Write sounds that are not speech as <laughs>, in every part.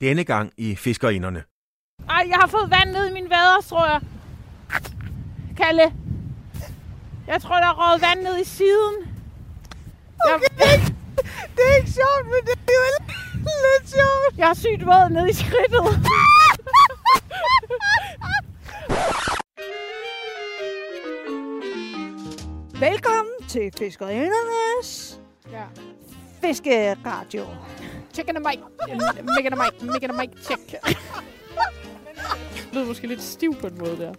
Denne gang i Fiskerinderne. Ej, jeg har fået vand ned i min vader, tror jeg. Kalle. Jeg tror, der er røget vand ned i siden. Okay. Jeg, Det er ikke sjovt, men det er jo lidt sjovt. jeg har sygt våd ned i skridtet. Velkommen til Fiskerindernes ja. Fiskeradio. Chicken and Mike. Micken and Mike. Micken and Mike. Check. Det lyder måske lidt stiv på en måde der.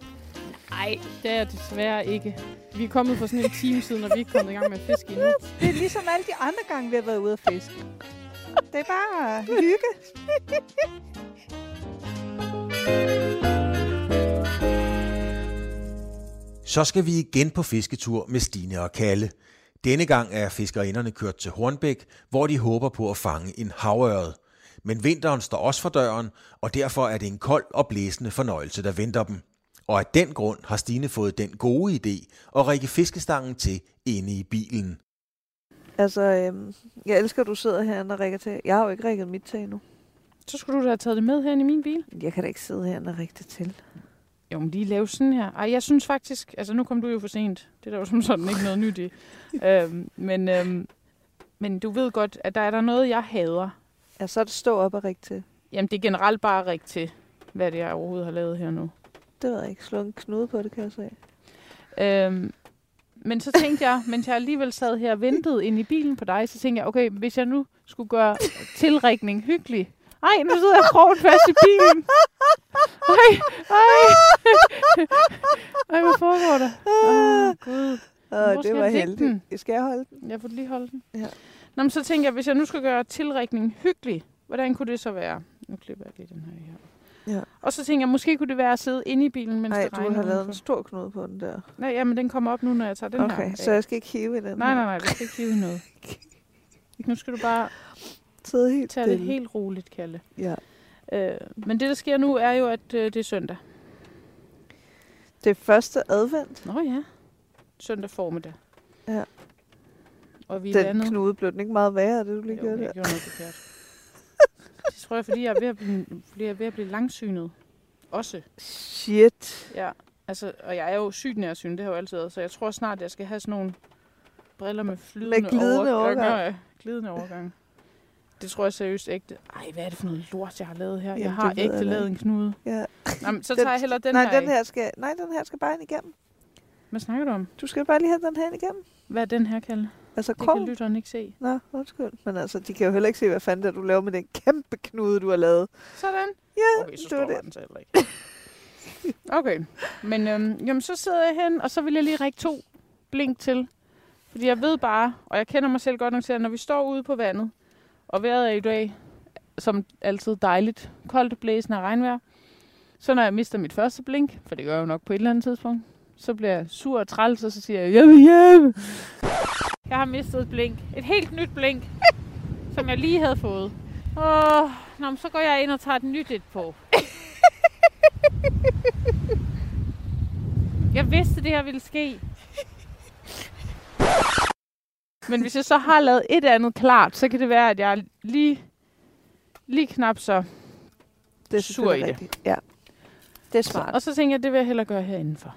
Nej, det er jeg desværre ikke. Vi er kommet for sådan en time siden, og vi er ikke kommet i gang med at fiske endnu. Det er ligesom alle de andre gange, vi har været ude at fiske. Det er bare hygge. Så skal vi igen på fisketur med Stine og Kalle. Denne gang er fiskerinderne kørt til Hornbæk, hvor de håber på at fange en havørred. Men vinteren står også for døren, og derfor er det en kold og blæsende fornøjelse, der venter dem. Og af den grund har Stine fået den gode idé at række fiskestangen til inde i bilen. Altså, øhm, jeg elsker, at du sidder herinde og rækker til. Jeg har jo ikke rækket mit til endnu. Så skulle du da have taget det med hen i min bil. Jeg kan da ikke sidde herinde og række det til. Jo, men lige lave sådan her. Ej, jeg synes faktisk... Altså, nu kom du jo for sent. Det er der jo som sådan ikke noget nyt i. <laughs> øhm, men, øhm, men du ved godt, at der er der noget, jeg hader. Ja, så er det stå op og række til. Jamen, det er generelt bare rig til, hvad det er, jeg overhovedet har lavet her nu. Det ved jeg ikke. Slå en knude på det, kan jeg se. Øhm, men så tænkte jeg, mens jeg alligevel sad her og ventede ind i bilen på dig, så tænkte jeg, okay, hvis jeg nu skulle gøre tilrækning hyggelig. Ej, nu sidder jeg krogen fast i bilen. Ej, ej. <laughs> Ej, hvad foregår der? Åh, Gud. Åh, det var heldigt. Skal jeg holde den? Jeg får lige holde den. Ja. Nå, men så tænker jeg, hvis jeg nu skulle gøre tilrækning hyggelig, hvordan kunne det så være? Nu klipper jeg lige den her her. Ja. Og så tænker jeg, måske kunne det være at sidde inde i bilen, mens Nej, det du regner har lavet en stor knude på den der. Nej, jamen den kommer op nu, når jeg tager den her. Okay, så jeg skal ikke hive i den Nej, her. nej, nej, du skal ikke hive i noget. <laughs> Nu skal du bare Sidde helt tage det helt roligt, Kalle. Ja. Øh, men det, der sker nu, er jo, at øh, det er søndag. Det er første advent. Nå ja. Søndag formiddag. Ja. Og vi er Den landet. knude blev den ikke meget værre, det du lige Jo, gjorde jeg der. gjorde noget forkert. <laughs> det tror jeg, fordi jeg er ved at blive, fordi jeg er ved at blive langsynet. Også. Shit. Ja. Altså, og jeg er jo sygt nærsynet, det har jeg jo altid været, så jeg tror snart, jeg skal have sådan nogle briller med flydende glidende overgang. overgang. Glidende overgang. Det tror jeg seriøst ægte. Ej, hvad er det for noget lort, jeg har lavet her? Jamen, jeg har jeg ægte lavet en knude. Ja. Nå, men så Den- <laughs> tager jeg heller den nej, her den her skal, nej, den her skal bare ind igennem. Hvad snakker du om? Du skal bare lige have den her ind igennem. Hvad er den her, Kalle? Altså Det kan krogen. lytteren ikke se. Nå, undskyld. Men altså, de kan jo heller ikke se, hvad fanden det er, du laver med den kæmpe knude, du har lavet. Sådan. Ja, Okay, så det var det. den heller ikke. <laughs> Okay, men øhm, jamen, så sidder jeg hen, og så vil jeg lige række to blink til. Fordi jeg ved bare, og jeg kender mig selv godt nok til, at når vi står ude på vandet, og vejret er i dag, som altid dejligt, koldt, blæsende og regnvejr, så når jeg mister mit første blink, for det gør jeg jo nok på et eller andet tidspunkt, så bliver jeg sur og træls, og så siger jeg, jeg vil hjem. Jeg har mistet et blink. Et helt nyt blink, <laughs> som jeg lige havde fået. Åh, nå, så går jeg ind og tager et nyt et på. <laughs> Jeg vidste, det her ville ske. Men hvis jeg så har lavet et andet klart, så kan det være, at jeg er lige, lige knap så. Det er Sur i det. Ja. Det er smart. Og så tænker jeg, det vil jeg hellere gøre herindenfor.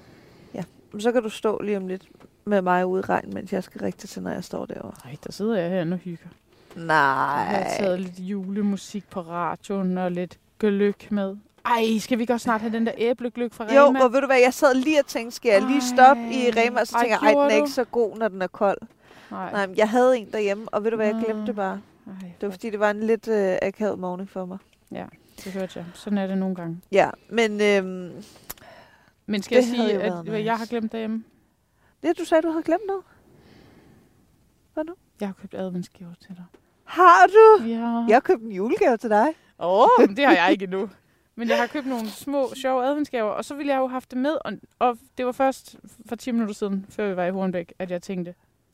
Så kan du stå lige om lidt med mig ude i regn, mens jeg skal rigtig til, når jeg står derovre. Nej, der sidder jeg her og hygger. Jeg Nej. har taget lidt julemusik på radioen og lidt gløk med. Ej, skal vi ikke også snart have den der æblegløk fra Jo, Rema? og ved du hvad, jeg sad lige og tænkte, skal jeg lige stoppe i. Rema, og så tænker jeg, den er ikke så god, når den er kold. Nej. Nej, jeg havde en derhjemme, og ved du hvad, jeg glemte det bare. Ej, Det var fordi, det var en lidt øh, akavet morgen for mig. det hørte jeg. Sådan er det nogle gange. Ja, men øhm, Men skal jeg sige, at hvad nice. jeg har glemt derhjemme? det du sagde, du havde glemt noget. Jeg har købt adventsgaver til dig. Har du? Ja. Jeg har købt en julegave til dig. Åh, oh, det har jeg ikke endnu. Men jeg har købt nogle små, sjove adventsgaver, og så ville jeg jo have haft det med. Og, og det var først for 10 minutter siden, før vi var i Hornbæk, at jeg tænkte,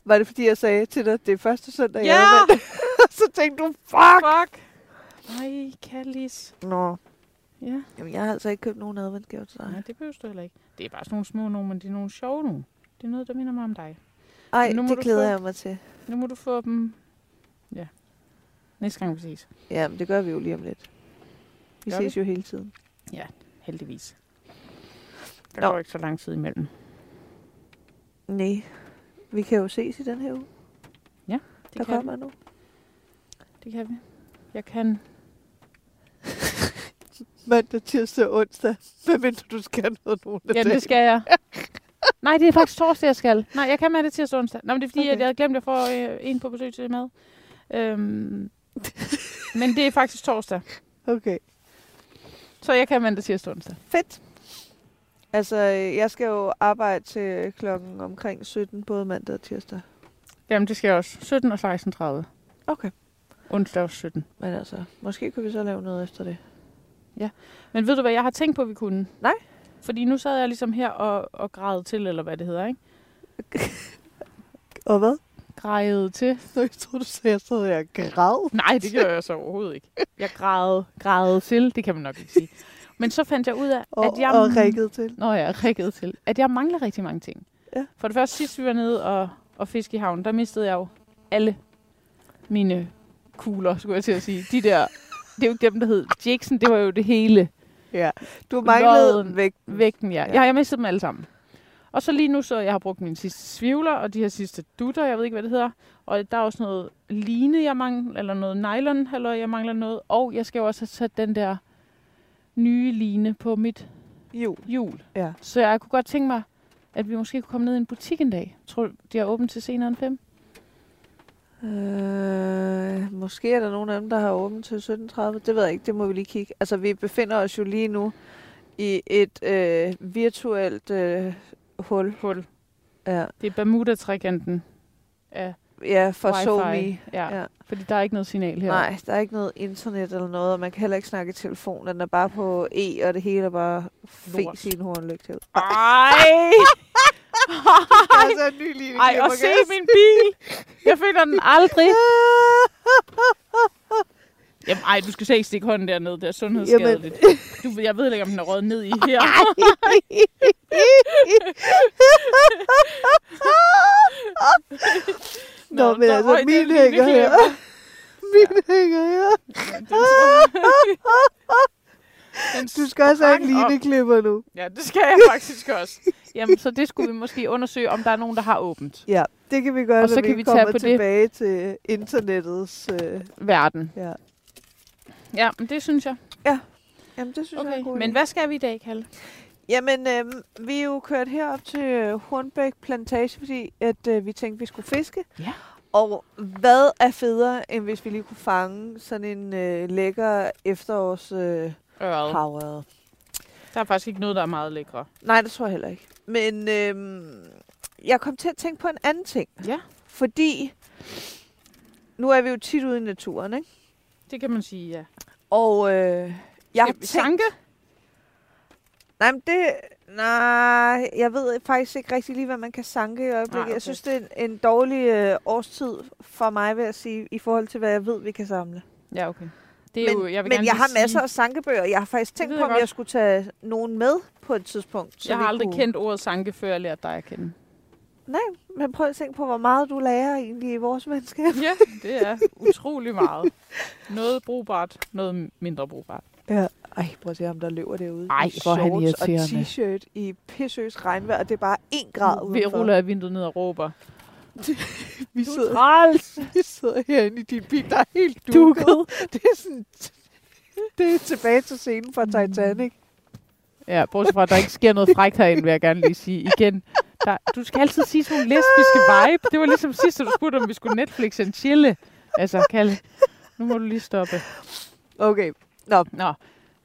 Var det fordi, jeg sagde til dig, det er første søndag, Ja! jeg advent? <laughs> så tænkte du, fuck! fuck! Ej, Kallis. Nå, Ja, jamen, jeg har altså ikke købt nogen adventsgave til dig. nej, det behøver du heller ikke. Det er bare sådan nogle små nogle, men det er nogle sjove nogle. Det er noget, der minder mig om dig. Ej, Nu det glæder få- jeg mig til. Nu må du få dem, ja, næste gang vi ses. Ja, men det gør vi jo lige om lidt. Vi Gør ses jo hele tiden. Heldigvis. Der går ikke så lang tid imellem. Nej. Vi kan jo ses i den her uge, Det der kan, kommer nu. det kan vi. Jeg kan... <laughs> Mandag, tirsdag og onsdag. Hvad mindre du skal noget nogen af Ja, det skal jeg. <laughs> Nej, det er faktisk torsdag, jeg skal. Nej, jeg kan med det tirsdag og onsdag. Nå, men det er fordi, Okay. okay. at jeg havde glemt at få øh, en på besøg til mad. Øhm, men det er faktisk torsdag. <laughs> Okay. Så jeg kan mandag, tirsdag og onsdag. Fedt. Altså, øh, jeg skal jo arbejde til klokken omkring 17, både mandag og tirsdag. Jamen, det skal jeg også. 17 og 16.30. Okay. Onsdag også 17. Men altså, måske kan vi så lave noget efter det. Men ved du, hvad jeg har tænkt på, vi kunne? Nej. Fordi nu sad jeg ligesom her og, og grædede til, eller hvad det hedder, ikke? Og hvad? Grædede til. Nå, jeg troede, du sagde, jeg her og græd. Nej, det gør jeg så overhovedet ikke. Jeg grædede, grædede til, det kan man nok ikke sige. Men så fandt jeg ud af, Og, at jeg... og rækket til. Nå ja, rækket til. At jeg mangler rigtig mange ting. Ja. For det første, sidst vi var nede og, og fiske i havnen, der mistede jeg jo alle mine kugler, skulle jeg til at sige. De der, det er jo ikke dem, der hed Jackson, det var jo det hele. Ja. Du manglede Lodden. Vægten, ja. Ja. ja. Jeg har mistet dem alle sammen. Og så lige nu, så jeg har brugt mine sidste svivler, og de her sidste dutter, jeg ved ikke, hvad det hedder. Og der er også noget line, jeg mangler, eller noget nylon, eller jeg mangler noget. Og jeg skal jo også have sat den der nye line på mit Jo. hjul. Ja. Så jeg kunne godt tænke mig, at vi måske kunne komme ned i en butik en dag. Tror du, de er åbent til senere end fem? Øh, måske er der nogen af dem, der har åbent til 17.30. Det ved jeg ikke, det må vi lige kigge. Altså, vi befinder os jo lige nu i et øh, virtuelt øh, hul. Hul. Ja, Det er Bermuda-trikanten af ja for. SoMe. Ja, ja, fordi der er ikke noget signal her. Nej, der er ikke noget internet eller noget, og man kan heller ikke snakke i telefon. Den er bare på E, og det hele er bare fes i en hornlygte. Ej! <laughs> altså en ny linje. Ej, og se min bil! Jeg finder den aldrig. Jamen, ej, du skal se ikke stikke hånden dernede. Det er sundhedsskadeligt. Du, jeg ved ikke, om den er røget ned i <laughs> her. <laughs> Nå, men der altså, <laughs> min hænger her. Min hænger her. Du skal også have en lineklipper nu. Ja, det skal jeg faktisk også. <laughs> Jamen, så det skulle vi måske undersøge, om der er nogen, der har åbent. Ja, det kan vi gøre, Og når så vi, kan vi tage kommer på det. tilbage til internettets... Øh, Verden. ja. Ja, men det synes jeg. Jamen, det synes jeg er Okay. en god Men hvad skal vi i dag, Kalle? Jamen, øh, vi er jo kørt herop til øh, Hornbæk Plantage, fordi at, øh, vi tænkte, vi skulle fiske. Ja. Og hvad er federe, end hvis vi lige kunne fange sådan en øh, lækker efterårs øh, havørred? Der er faktisk ikke noget, der er meget lækre. Nej, det tror jeg heller ikke. Men øh, jeg kom til at tænke på en anden ting. Ja. Fordi nu er vi jo tit ude i naturen, ikke? Det kan man sige, ja. Og øh, jeg har Skal vi tænkt... sanke? Nej, men det... Nej, jeg ved faktisk ikke rigtig lige, hvad man kan sanke i øjeblikket. Nej, okay. Jeg synes, det er en, en dårlig øh, årstid for mig, vil jeg sige, i forhold til, hvad jeg ved, vi kan samle. Ja, okay. Det er men jo, jeg vil men gerne jeg har sige, masser af sankebøger. Jeg har faktisk tænkt på, om godt. jeg skulle tage nogen med på et tidspunkt. så Jeg har aldrig kunne... kendt ordet sanke, før jeg lærte dig at kende. Nej, men prøv at tænke på, hvor meget du lærer egentlig i vores venskab. <laughs> Ja, det er utrolig meget. Noget brugbart, noget mindre brugbart. Ja. Ej, prøv at se ham, der løber derude. Ej, hvor han shorts og irriterende. t-shirt i pissøs regnvejr, og det er bare en grad Vi udenfor. ruller af vinduet ned og råber. <laughs> vi, Du er sidder, træls! <laughs> vi sidder herinde i din bil, der er helt Dukket. dukket. <laughs> Det er sådan... Det er tilbage til scenen fra Titanic. Ja, bortset fra, at der ikke sker noget frækt herinde, vil jeg gerne lige sige igen. Der, du skal altid sige sådan nogle lesbiske vibe. Det var ligesom sidst, du spurgte, om vi skulle Netflix and chille. Altså, Kalle, nu må du lige stoppe. Okay. Nå, Nå,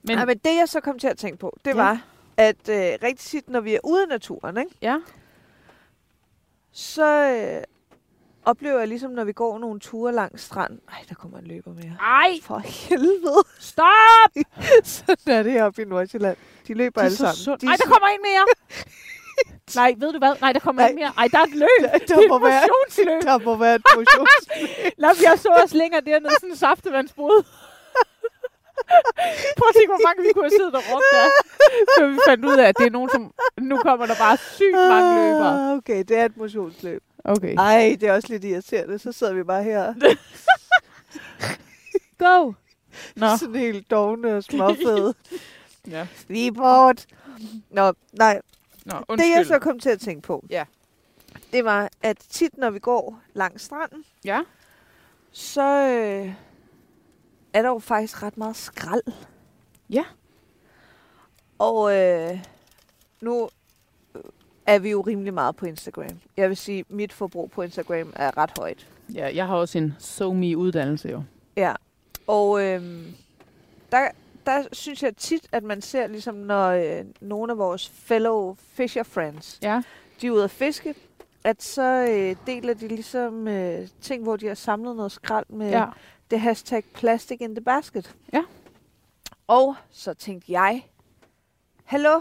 men, Ej, men det jeg så kom til at tænke på, det Ja. var, at øh, rigtig tit, når vi er ude i naturen, ikke, ja, så øh, oplever jeg ligesom, når vi går nogle ture langs strand. Ej, der kommer en løber mere. ej, For helvede. stop! <laughs> Sådan er det heroppe i Nordsjælland. De løber Det er alle sammen. sundt. De Ej, der kommer en mere. <laughs> Nej, ved du hvad? Nej, der kommer Nej. en mere. Ej, der er et løb. Der, Det der, er må et motionsløb. der må være et motions... <laughs> Lad jeg så os længere dernede, sådan en saftevandsbrud. <laughs> Prøv at tænke, hvor mange vi kunne have siddet og råbt der. Så vi fandt ud af, at det er nogen, som... Nu kommer der bare sygt mange løbere. Ah, Okay, det er et motionsløb. Okay. Ej, det er også lidt irriterende. Så sidder vi bare her. <laughs> Go! Nå. Sådan helt dogne og småfede. <laughs> Ja. Vi bort. Nå, nej. Nå, Det undskyld. jeg så kom til at tænke på, Ja. det var, at tit når vi går langs stranden, Ja. så øh, er der jo faktisk ret meget skrald. Ja. Og øh, nu øh, er vi jo rimelig meget på Instagram. Jeg vil sige, at mit forbrug på Instagram er ret højt. Ja, jeg har også en so uddannelse jo. Ja. Og øh, der, der synes jeg tit, at man ser, ligesom når øh, nogle af vores fellow fisher friends, Ja. de er ude at fiske, at så øh, deler de ligesom øh, ting, hvor de har samlet noget skrald med Ja. Det hashtag plastic in the basket. Ja. Og så tænkte jeg, hallo,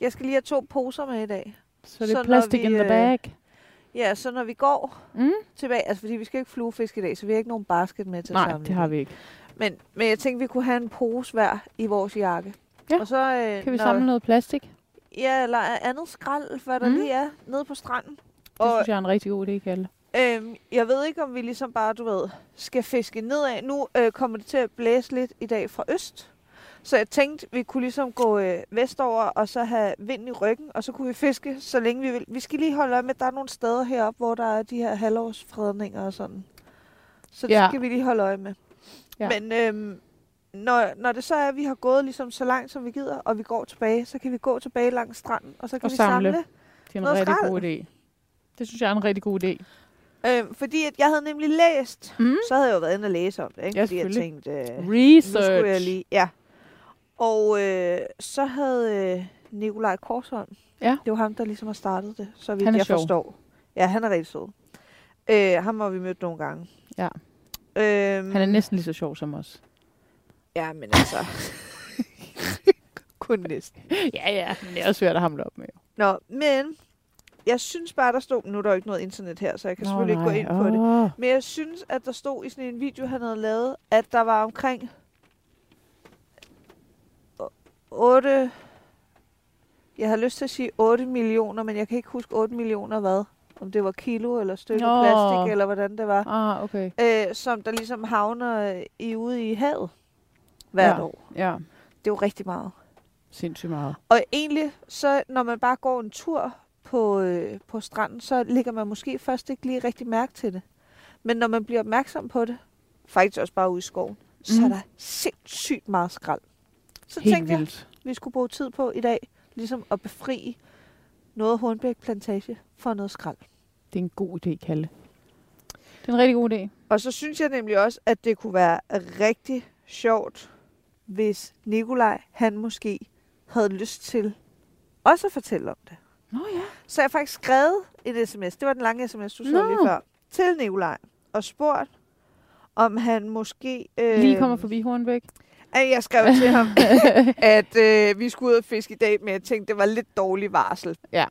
jeg skal lige have to poser med i dag. Så det Så er når plastic vi, in the øh, bag. Ja, så når vi går Mm? tilbage, altså fordi vi skal ikke fluefiske i dag, så vi har ikke nogen basket med til Nej, sammen. det har vi ikke. Men, men jeg tænkte, vi kunne have en pose hver i vores jakke. Ja. Og så, øh, Kan vi når- samle noget plastik? Ja, eller andet skrald, hvad der mm. lige er, nede på stranden. Det Og synes jeg er en rigtig god idé, Kalle. Øhm, jeg ved ikke, om vi ligesom bare, du ved, skal fiske nedad. Nu øh, kommer det til at blæse lidt i dag fra øst. Så jeg tænkte, vi kunne ligesom gå øh, vestover og så have vind i ryggen, og så kunne vi fiske, så længe vi vil. Vi skal lige holde øje med, at der er nogle steder heroppe, hvor der er de her halvårsfredninger og sådan. Så det Ja. skal vi lige holde øje med. Ja. Men øhm, når, når det så er, at vi har gået ligesom så langt, som vi gider, og vi går tilbage, så kan vi gå tilbage langs stranden, og så kan Og vi samle. samle. Det er en rigtig skrald. god idé. Det synes jeg er en rigtig god idé. Øhm, fordi at jeg havde nemlig læst, Mm? så havde jeg jo været inde og læse om det, ikke? Ja, fordi jeg tænkte, øh, nu Research. skulle jeg lige, ja. Og øh, så havde øh, Nikolaj Korsholm, Ja. det var ham, der ligesom har startet det, så vidt jeg sjov. forstår. Ja, han er rigtig sød. Øh, ham har vi mødt nogle gange. Ja. Øhm, Han er næsten lige så sjov som os. Ja, men altså... <laughs> Kun næsten. ja, ja. Men det er også svært at hamle op med. Nå, men jeg synes bare, der stod... Nu er der jo ikke noget internet her, så jeg kan Nå, selvfølgelig ikke gå ind nej. på det. Men jeg synes, at der stod i sådan en video, han havde lavet, at der var omkring 8... Jeg har lyst til at sige 8 millioner, men jeg kan ikke huske 8 millioner hvad. Om det var kilo eller stykke Nå. plastik, eller hvordan det var. Ah, okay. Øh, som der ligesom havner i ude i havet hvert Ja. år. Ja, Det er jo rigtig meget. sindssygt meget. Og egentlig, så når man bare går en tur på, øh, på stranden, så ligger man måske først ikke lige rigtig mærke til det. Men når man bliver opmærksom på det, faktisk også bare ude i skoven, mm. så er Mhm. der sindssygt meget skrald. Så Helt tænkte jeg, vildt. vi skulle bruge tid på i dag, ligesom at befri noget Hornbæk Plantage for noget skrald. Det er en god idé, Kalle. Det er en rigtig god idé. Og så synes jeg nemlig også, at det kunne være rigtig sjovt, hvis Nikolaj, han måske havde lyst til også at fortælle om det. Nå ja. Så jeg har faktisk skrevet en sms, det var den lange sms, du så Nå. lige før, til Nikolaj, og spurgt, om han måske... Øh, Lige kommer forbi Hornbæk. at Jeg skrev til ham, <laughs> at øh, vi skulle ud og fiske i dag, men jeg tænkte, det var lidt dårlig varsel. Ja.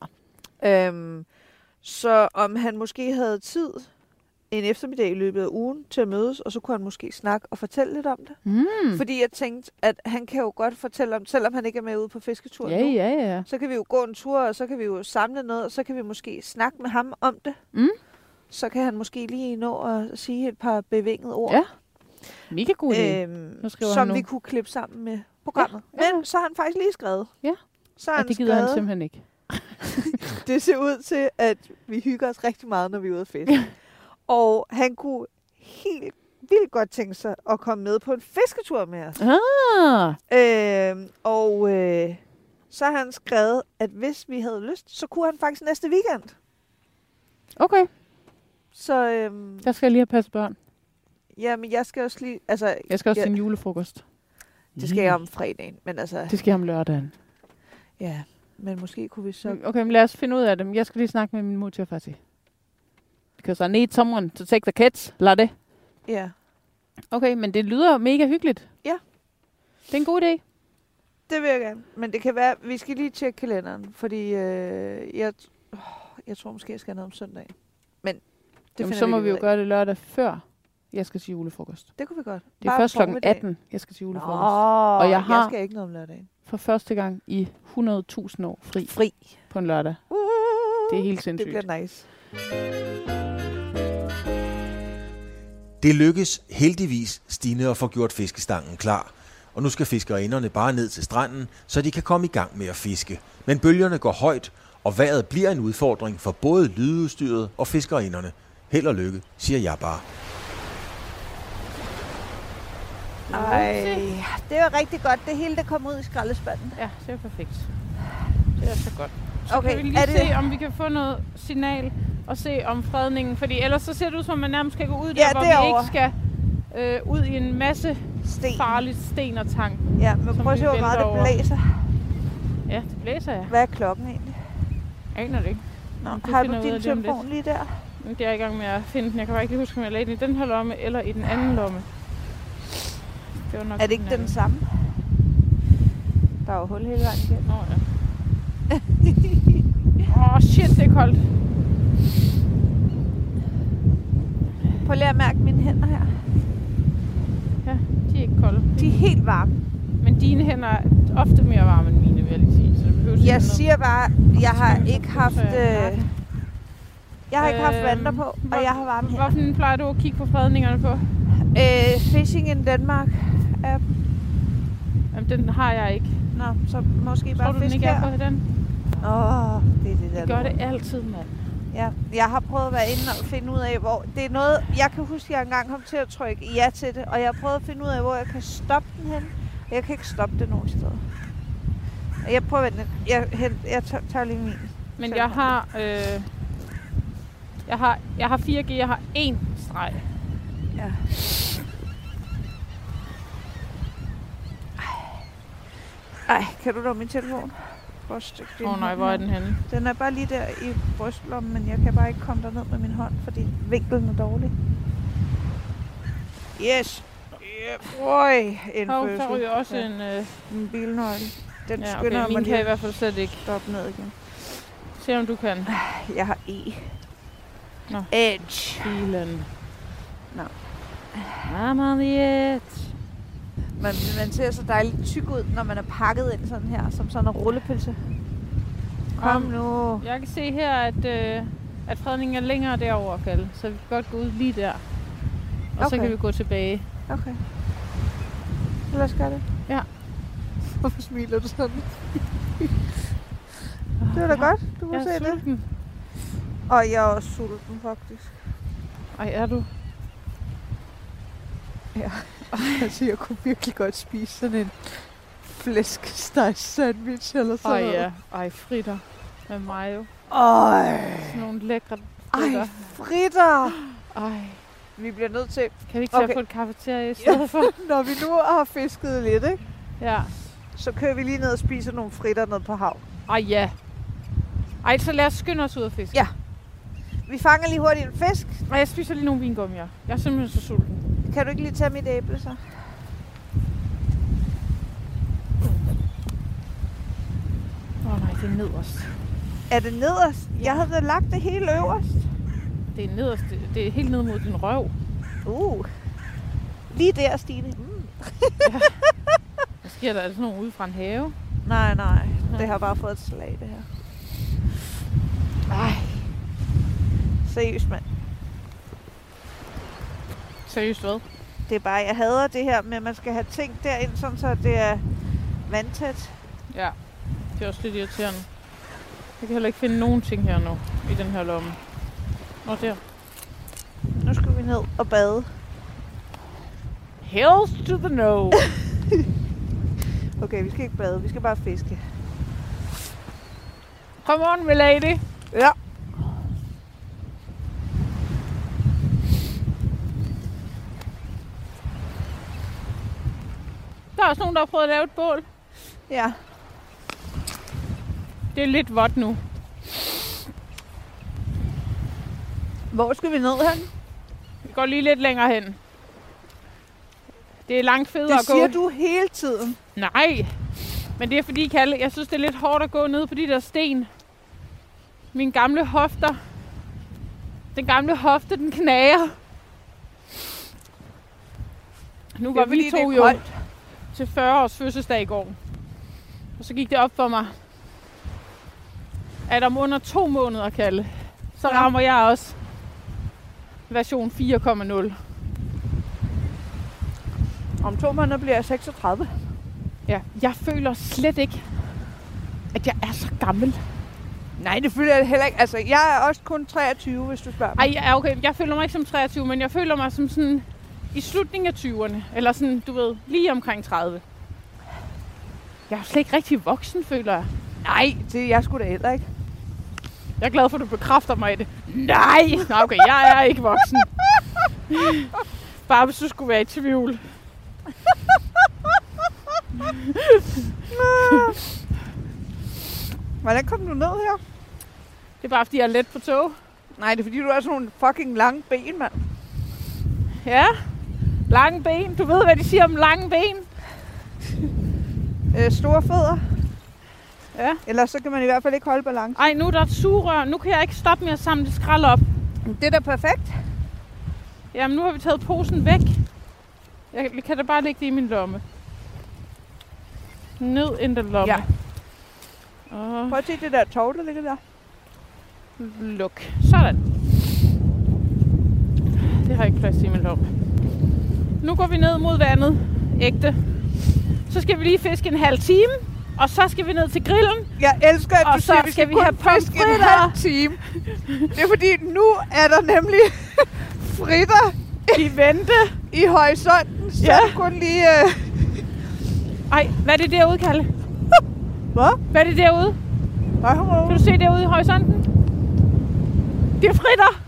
Øhm, så om han måske havde tid en eftermiddag i løbet af ugen til at mødes, og så kunne han måske snakke og fortælle lidt om det. Mm. Fordi jeg tænkte, at han kan jo godt fortælle om, selvom han ikke er med ude på fisketur Ja, nu, ja, ja. så kan vi jo gå en tur, og så kan vi jo samle noget, og så kan vi måske snakke med ham om det. Mm. Så kan han måske lige nå at sige et par bevingede ord, Ja, Mega god idé. øhm, Nu som han nu. vi kunne klippe sammen med programmet. Ja, ja. Men så har han faktisk lige skrevet. Ja. Så har Og han det gider han skrevet, simpelthen ikke. <laughs> det ser ud til, at vi hygger os rigtig meget, når vi er ude at fiske. <laughs> og han kunne helt vildt godt tænke sig at komme med på en fisketur med os. Ah, Øhm, og øh, så har han skrevet, at hvis vi havde lyst, så kunne han faktisk næste weekend. okay. Så øhm, Der skal jeg lige have passet børn. ja, men jeg skal også lige, altså, Jeg skal også Ja. til en julefrokost. det skal jeg om fredagen, men altså, Det skal jeg om lørdagen. ja, men måske kunne vi så, Okay, men lad os finde ud af det. Jeg skal lige snakke med min mor til faktisk. Because I need someone to take the kids. Lad det. ja, Okay, men det lyder mega hyggeligt. Ja. Det er en god idé. det vil jeg gerne. Men det kan være, vi skal lige tjekke kalenderen, fordi øh, jeg, åh, jeg tror måske, jeg skal noget om søndagen. Men det Jamen, så må vi jo gøre det lørdag før jeg skal til julefrokost. Det kunne vi godt. Det er først kl. 18, jeg skal til Nå, julefrokost. og jeg har- jeg skal ikke noget om lørdagen. For første gang i 100.000 år fri Fri. på en lørdag. Uh, Det er helt det sindssygt. bliver nice. Det lykkes heldigvis Stine at få gjort fiskestangen klar, og nu skal fiskerinderne bare ned til stranden, så de kan komme i gang med at fiske. Men bølgerne går højt, og vejret bliver en udfordring for både lydudstyret og fiskerinderne. Held og lykke, siger jeg bare. Ej, det var rigtig godt. Det hele, der kom ud i skraldespanden. Ja, det er perfekt. Det er så godt. Så Okay, kan vi lige er det- se, om vi kan få noget signal og se om fredningen. Fordi ellers så ser det ud som, om man nærmest skal gå ud der, Ja, hvor derovre. vi ikke skal øh, ud i en masse Sten. farligt sten og tang. Ja, men prøv at se, hvor meget det over. blæser. Ja, det blæser jeg. Hvad er klokken egentlig? Aner det ikke. Nå, Det har du din telefon lige der? Nu er jeg i gang med at finde den. Jeg kan bare ikke lige huske, om jeg lagde den i den her lomme eller i den anden lomme. Det var nok Er det ikke anden. den samme? Der er jo hul hele vejen igennem. Nå ja. Oh, shit, det er koldt. Prøv lige at mærke mine hænder her. Ja, de er ikke kolde. De er helt varme. Men dine hænder er ofte mere varme end mine, vil jeg lige sige. Så det behøver Jeg siger bare, jeg har ikke haft... Øh, jeg har ikke haft vanter på, og jeg har varme hænder. Hvorfor plejer du at kigge på fredningerne på? Øh, Fishing in Denmark app. Jamen, den har jeg ikke. Nå, så måske Tror bare du, den ikke er på den? Åh, oh, det er det der Det gør det altid, mand. Ja, jeg har prøvet at være inde og finde ud af, hvor... Det er noget, jeg kan huske, at jeg engang kom til at trykke ja til det, og jeg har prøvet at finde ud af, hvor jeg kan stoppe den hen. Jeg kan ikke stoppe det nogen steder. Jeg prøver at. Jeg, hen, jeg tager, lige min. Men jeg har, øh, jeg har, jeg har 4G, jeg har én streg. Ja. Ej, kan du da min telefon? Stikke Åh oh, nej, hvor er den henne? Den er bare lige der i brystlommen, men jeg kan bare ikke komme derned med min hånd, fordi vinklen er dårlig. Yes! Yep. Øj, en Hov, fødsel. der ryger også Ja. en... Øh, en bilnøgle. Den ja, skynder jeg mig min lige kan i hvert fald slet ikke. stoppe ned igen. Se om du kan. Jeg har E. Nå. Edge. Bilen. Nå. I'm on the edge. Man, man ser så dejligt tyk ud, når man er pakket ind sådan her, som sådan en rullepølse. Kom Om- nu. Jeg kan se her, at, øh, at fredningen er længere derovre, Kalle. Så vi kan godt gå ud lige der. Og så Okay. kan vi gå tilbage. Okay. Så lad os gøre det. Ja. Hvorfor smiler du sådan? <laughs> Det var da godt, du må Jeg se det. Og jeg er også sulten, faktisk. Ej, er du? <laughs> Altså, jeg kunne virkelig godt spise sådan en flæskesteg sandwich eller sådan Ej, noget. ja. Ej, fritter. Med mayo. Ej, Sådan nogle lækre fritter. ej, fritter. <gasps> Ej. Vi bliver nødt til, Kan vi ikke tage Okay. på et kafeterie i stedet for? <laughs> når vi nu har fisket lidt, ikke? Ja. så kører vi lige ned og spiser nogle fritter ned på hav. Ej, ja. Ej, så lad os skynde os ud og fiske. Ja. Vi fanger lige hurtigt en fisk. Og jeg spiser lige nogle vingummier. Jeg er simpelthen så sulten. Kan du ikke lige tage mit æble så? Åh oh, nej, det er nederst. Er det nederst? Ja. Jeg havde da lagt det hele øverst. Det er nederst. Det- er helt ned mod din røv. Uh. Lige der, Stine. Mm. Hvad sker der? Er det sådan nogle ude fra en have? Nej, nej. Det har bare fået et slag, det her. Ej. Seriøst, mand. Seriøst hvad? Det er bare, jeg hader det her med, at man skal have ting derind, sådan så det er vandtæt. Ja. Det er også lidt irriterende. Jeg kan heller ikke finde nogen ting her nu. I den her lomme. Nå, der. Nu skal vi ned og bade. Hells to the no. <laughs> Okay, vi skal ikke bade, vi skal bare fiske. Come on, milady. Ja. Der er også nogen, der har prøvet at lave et bål. Ja. Det er lidt vådt nu. Hvor skal vi ned hen? Vi går lige lidt længere hen. Det er langt federe Det at gå. siger du hele tiden. Nej. Men det er fordi, Kalle, jeg synes, det er lidt hårdt at gå ned på de der sten. Mine gamle hofter. Den gamle hofte, den knager. Nu var vi to jo til 40 års fødselsdag i går. Og så gik det op for mig, at om under to måneder, Kalle, så Ja. rammer jeg også version 4,0. Om to måneder bliver jeg 36. Ja. Jeg føler slet ikke, at jeg er så gammel. Nej, det føler jeg heller ikke. Altså, jeg er også kun 23, hvis du spørger mig. Ej, ja, okay. Jeg føler mig ikke som 23, men jeg føler mig som sådan i slutningen af 20'erne. Eller sådan, du ved, lige omkring 30. Jeg er slet ikke rigtig voksen, føler jeg. Nej, det er jeg sgu da heller ikke. Jeg er glad for, at du bekræfter mig i det. Nej! Nå, okay, jeg er ikke voksen. Bare hvis du skulle være i tvivl. <laughs> Hvordan kom du ned her? Det er bare, fordi jeg er let på tog. Nej, det er fordi, du har sådan nogle fucking lange ben, mand. Ja, lange ben. Du ved, hvad de siger om lange ben. Øh, store fødder. Ja. Ellers så kan man i hvert fald ikke holde balance. Ej, nu er der et sugerør. Nu kan jeg ikke stoppe med at samle skrald op. Det er da perfekt. Jamen, nu har vi taget posen væk. Jeg kan da bare lægge det i min lomme. Ned i den lomme. Ja. Og Prøv at se det der tog, der ligger der. luk. Sådan. Det har jeg ikke plads i min lomme. Nu går vi ned mod vandet. Ægte. Så skal vi lige fiske en halv time. Og så skal vi ned til grillen. Jeg elsker, at Og du så siger, vi skal vi have fiske en halv time. Det er fordi, nu er der nemlig <laughs> fritter I vente. i horisonten. Så Ja. kun lige... Øh... Ej, hvad er det derude, Kalle? <laughs> Hvad? Hvad er det derude? Hvad? Kan du se derude i horisonten? Det er fritter.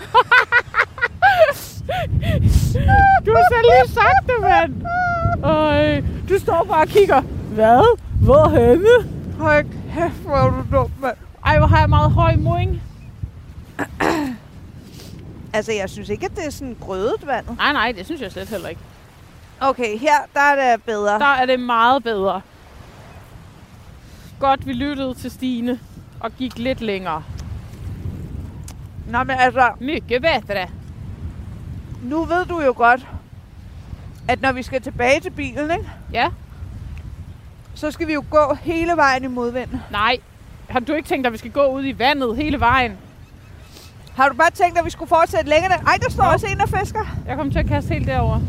<laughs> du har selv lige sagt det, mand. Øj, du står bare og kigger. Hvad? Hvor henne? Hold kæft, hvor er du dum, mand. Ej, hvor har jeg meget høj moing. Altså, jeg synes ikke, at det er sådan grødet vandet. Nej, nej, det synes jeg slet heller ikke. Okay, her der er det bedre. Der er det meget bedre. Godt, vi lyttede til Stine og gik lidt længere. Nå, men altså, Mycket bättre. Nu ved du jo godt, at når vi skal tilbage til bilen, ikke, Ja? så skal vi jo gå hele vejen i modvind. Nej. Har du ikke tænkt dig, at vi skal gå ud i vandet hele vejen? Har du bare tænkt, at vi skulle fortsætte længere? Ej, der står Jo. også en, der fisker. Jeg kommer til at kaste helt derover.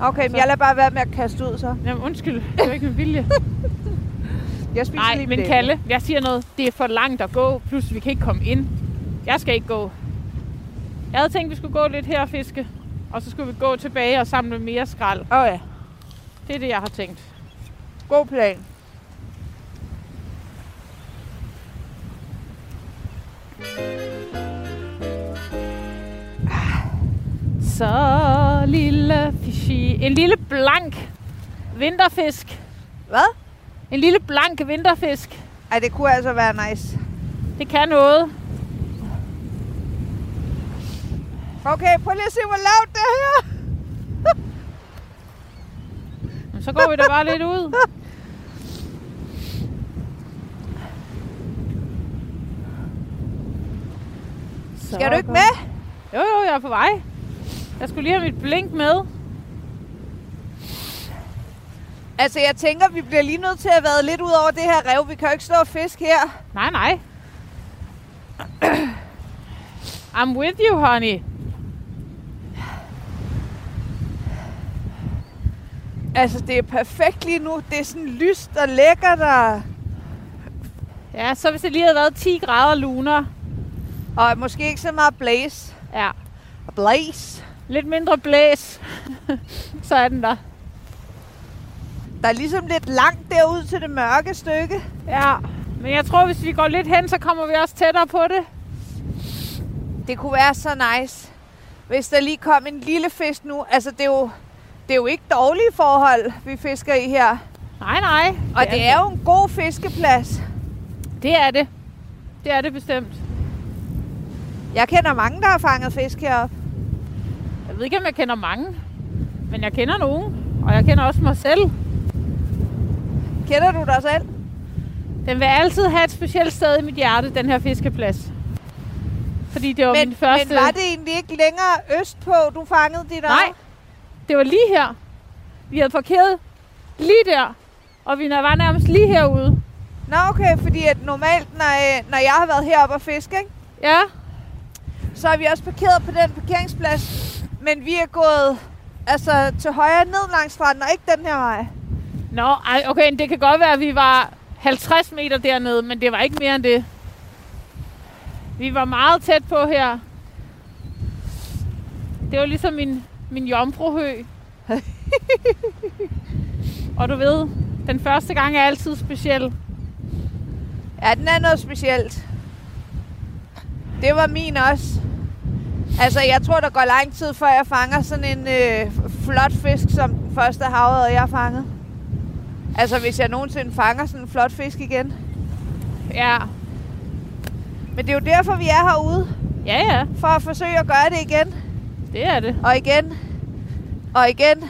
Okay, men jeg lader bare være med at kaste ud, så. Jamen undskyld, det er ikke med vilje. <laughs> Jeg spiser Nej, lige men mit Kalle, jeg siger noget. Det er for langt at gå, plus vi kan ikke komme ind. Jeg skal ikke gå. Jeg havde tænkt, at vi skulle gå lidt her og fiske. Og så skulle vi gå tilbage og samle mere skrald. Åh oh, ja, Det er det, jeg har tænkt. god plan. Så lille fishy. En lille blank vinterfisk. Hvad? En lille blank vinterfisk. Ej, det kunne altså være nice. Det kan noget. Okay, prøv lige at se, hvor lavt det er her. <laughs> Så går vi da bare lidt ud. Så Skal du ikke med? Jo, jo, jeg er på vej. Jeg skulle lige have mit blink med. Altså, jeg tænker, vi bliver lige nødt til at været lidt ud over det her rev. Vi kan jo ikke stå og fiske her. Nej, nej. <clears throat> I'm with you, honey. Altså, det er perfekt lige nu. Det er sådan lyst og lækkert og, Ja, så hvis det lige havde været 10 grader luner. og måske ikke så meget blaze. Ja, Og blaze. lidt mindre blæs. <laughs> så er den der. Der er ligesom lidt langt derud til det mørke stykke. Ja, men jeg tror, hvis vi går lidt hen, så kommer vi også tættere på det. Det kunne være så nice, hvis der lige kom en lille fisk nu. Altså, det er jo, det er jo ikke dårlige forhold, vi fisker i her. Nej, nej. Og det er jo en god fiskeplads. Det er det. Det er det bestemt. Jeg kender mange, der har fanget fisk heroppe. Jeg ved ikke, om jeg kender mange, men jeg kender nogen. Og jeg kender også mig selv. Kender du dig selv? Den vil altid have et specielt sted i mit hjerte, den her fiskeplads. Fordi det var Men, min første... men var det egentlig ikke længere østpå, du fangede dit Nej, op? Det var lige her. Vi havde parkeret lige der. Og vi var nærmest lige herude. Nå, okay, fordi at normalt, når, øh, når jeg har været heroppe og fiske, ikke, Ja, så har vi også parkeret på den parkeringsplads. Men vi er gået altså til højre ned langs stranden, og ikke den her vej. Nå, ej, okay, det kan godt være, at vi var 50 meter dernede, men det var ikke mere end det. Vi var meget tæt på her. Det var ligesom min, min jomfruhø. Og du ved, den første gang er altid speciel. Ja, den er noget specielt. Det var min også. Altså, jeg tror, der går lang tid, før jeg fanger sådan en øh, flot fisk, som den første havet, jeg har fanget. Altså, hvis jeg nogensinde fanger sådan en flot fisk igen. Ja, Men det er jo derfor, vi er herude. ja, ja, For at forsøge at gøre det igen. Det er det. Og igen. Og igen.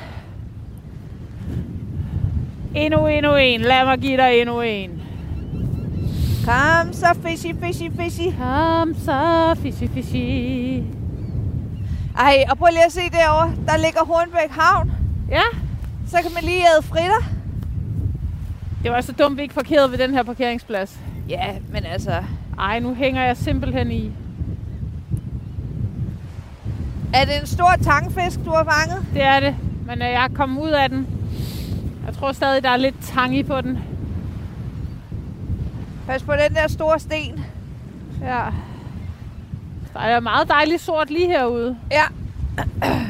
Endnu, endnu en. Lad mig give dig endnu en. Kom så, fishy, fishy, fishy. Kom så, fishy, fishy. Ej, og prøv lige at se derovre. Der ligger Hornbæk Havn. Ja, Så kan man lige æde fritter. det var så dumt, vi ikke parkerede ved den her parkeringsplads. Ja, men altså... Ej, nu hænger jeg simpelthen i. Er det en stor tangfisk, du har fanget? Det er det. Men øh, jeg er kommet ud af den. Jeg tror stadig, der er lidt tang i på den. Pas på den der store sten. Ja. Der er meget dejligt sort lige herude. Ja. <coughs>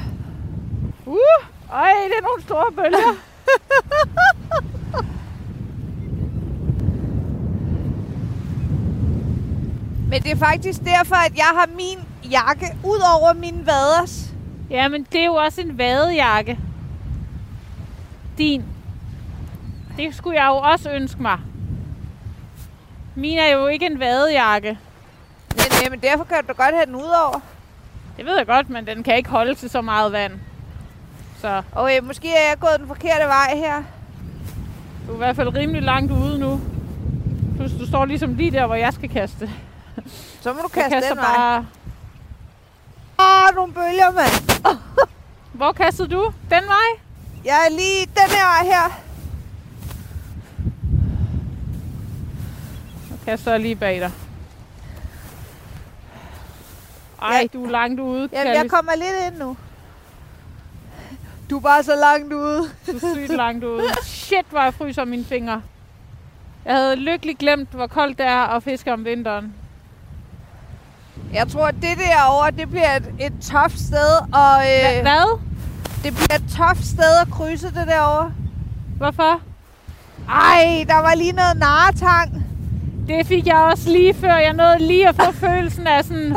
Uh! Ej, det er nogle store bølger. <laughs> Men det er faktisk derfor, at jeg har min jakke ud over min vaders. ja, men det er jo også en vadejakke. Din. Det skulle jeg jo også ønske mig. Min er jo ikke en vadejakke. Men, øh, men derfor kan du godt have den ud over. Det ved jeg godt, men den kan ikke holde til så meget vand. Så Okay, måske er jeg gået den forkerte vej her. du er i hvert fald rimelig langt ude nu. Du, du står ligesom lige der, hvor jeg skal kaste. Så må du kaste den vej. bare... Åh, nogle bølger, mand. <laughs> Hvor kastede du? Den vej? Jeg er lige den her vej her. Nu kaster jeg lige bag dig. Ej, Ja. du er langt ude, Jamen, jeg Kallis. kommer lidt ind nu. Du er bare så langt ude. Du er sygt langt ude. Shit, hvor jeg fryser mine fingre. Jeg havde lykkeligt glemt, hvor koldt det er at fiske om vinteren. Jeg tror, at det derovre, det bliver et, et tough sted, og øh, Hvad? det bliver et tough sted at krydse det derovre. Hvorfor? Ej, der var lige noget naretang. Det fik jeg også lige før. Jeg nåede lige at få <laughs> følelsen af sådan...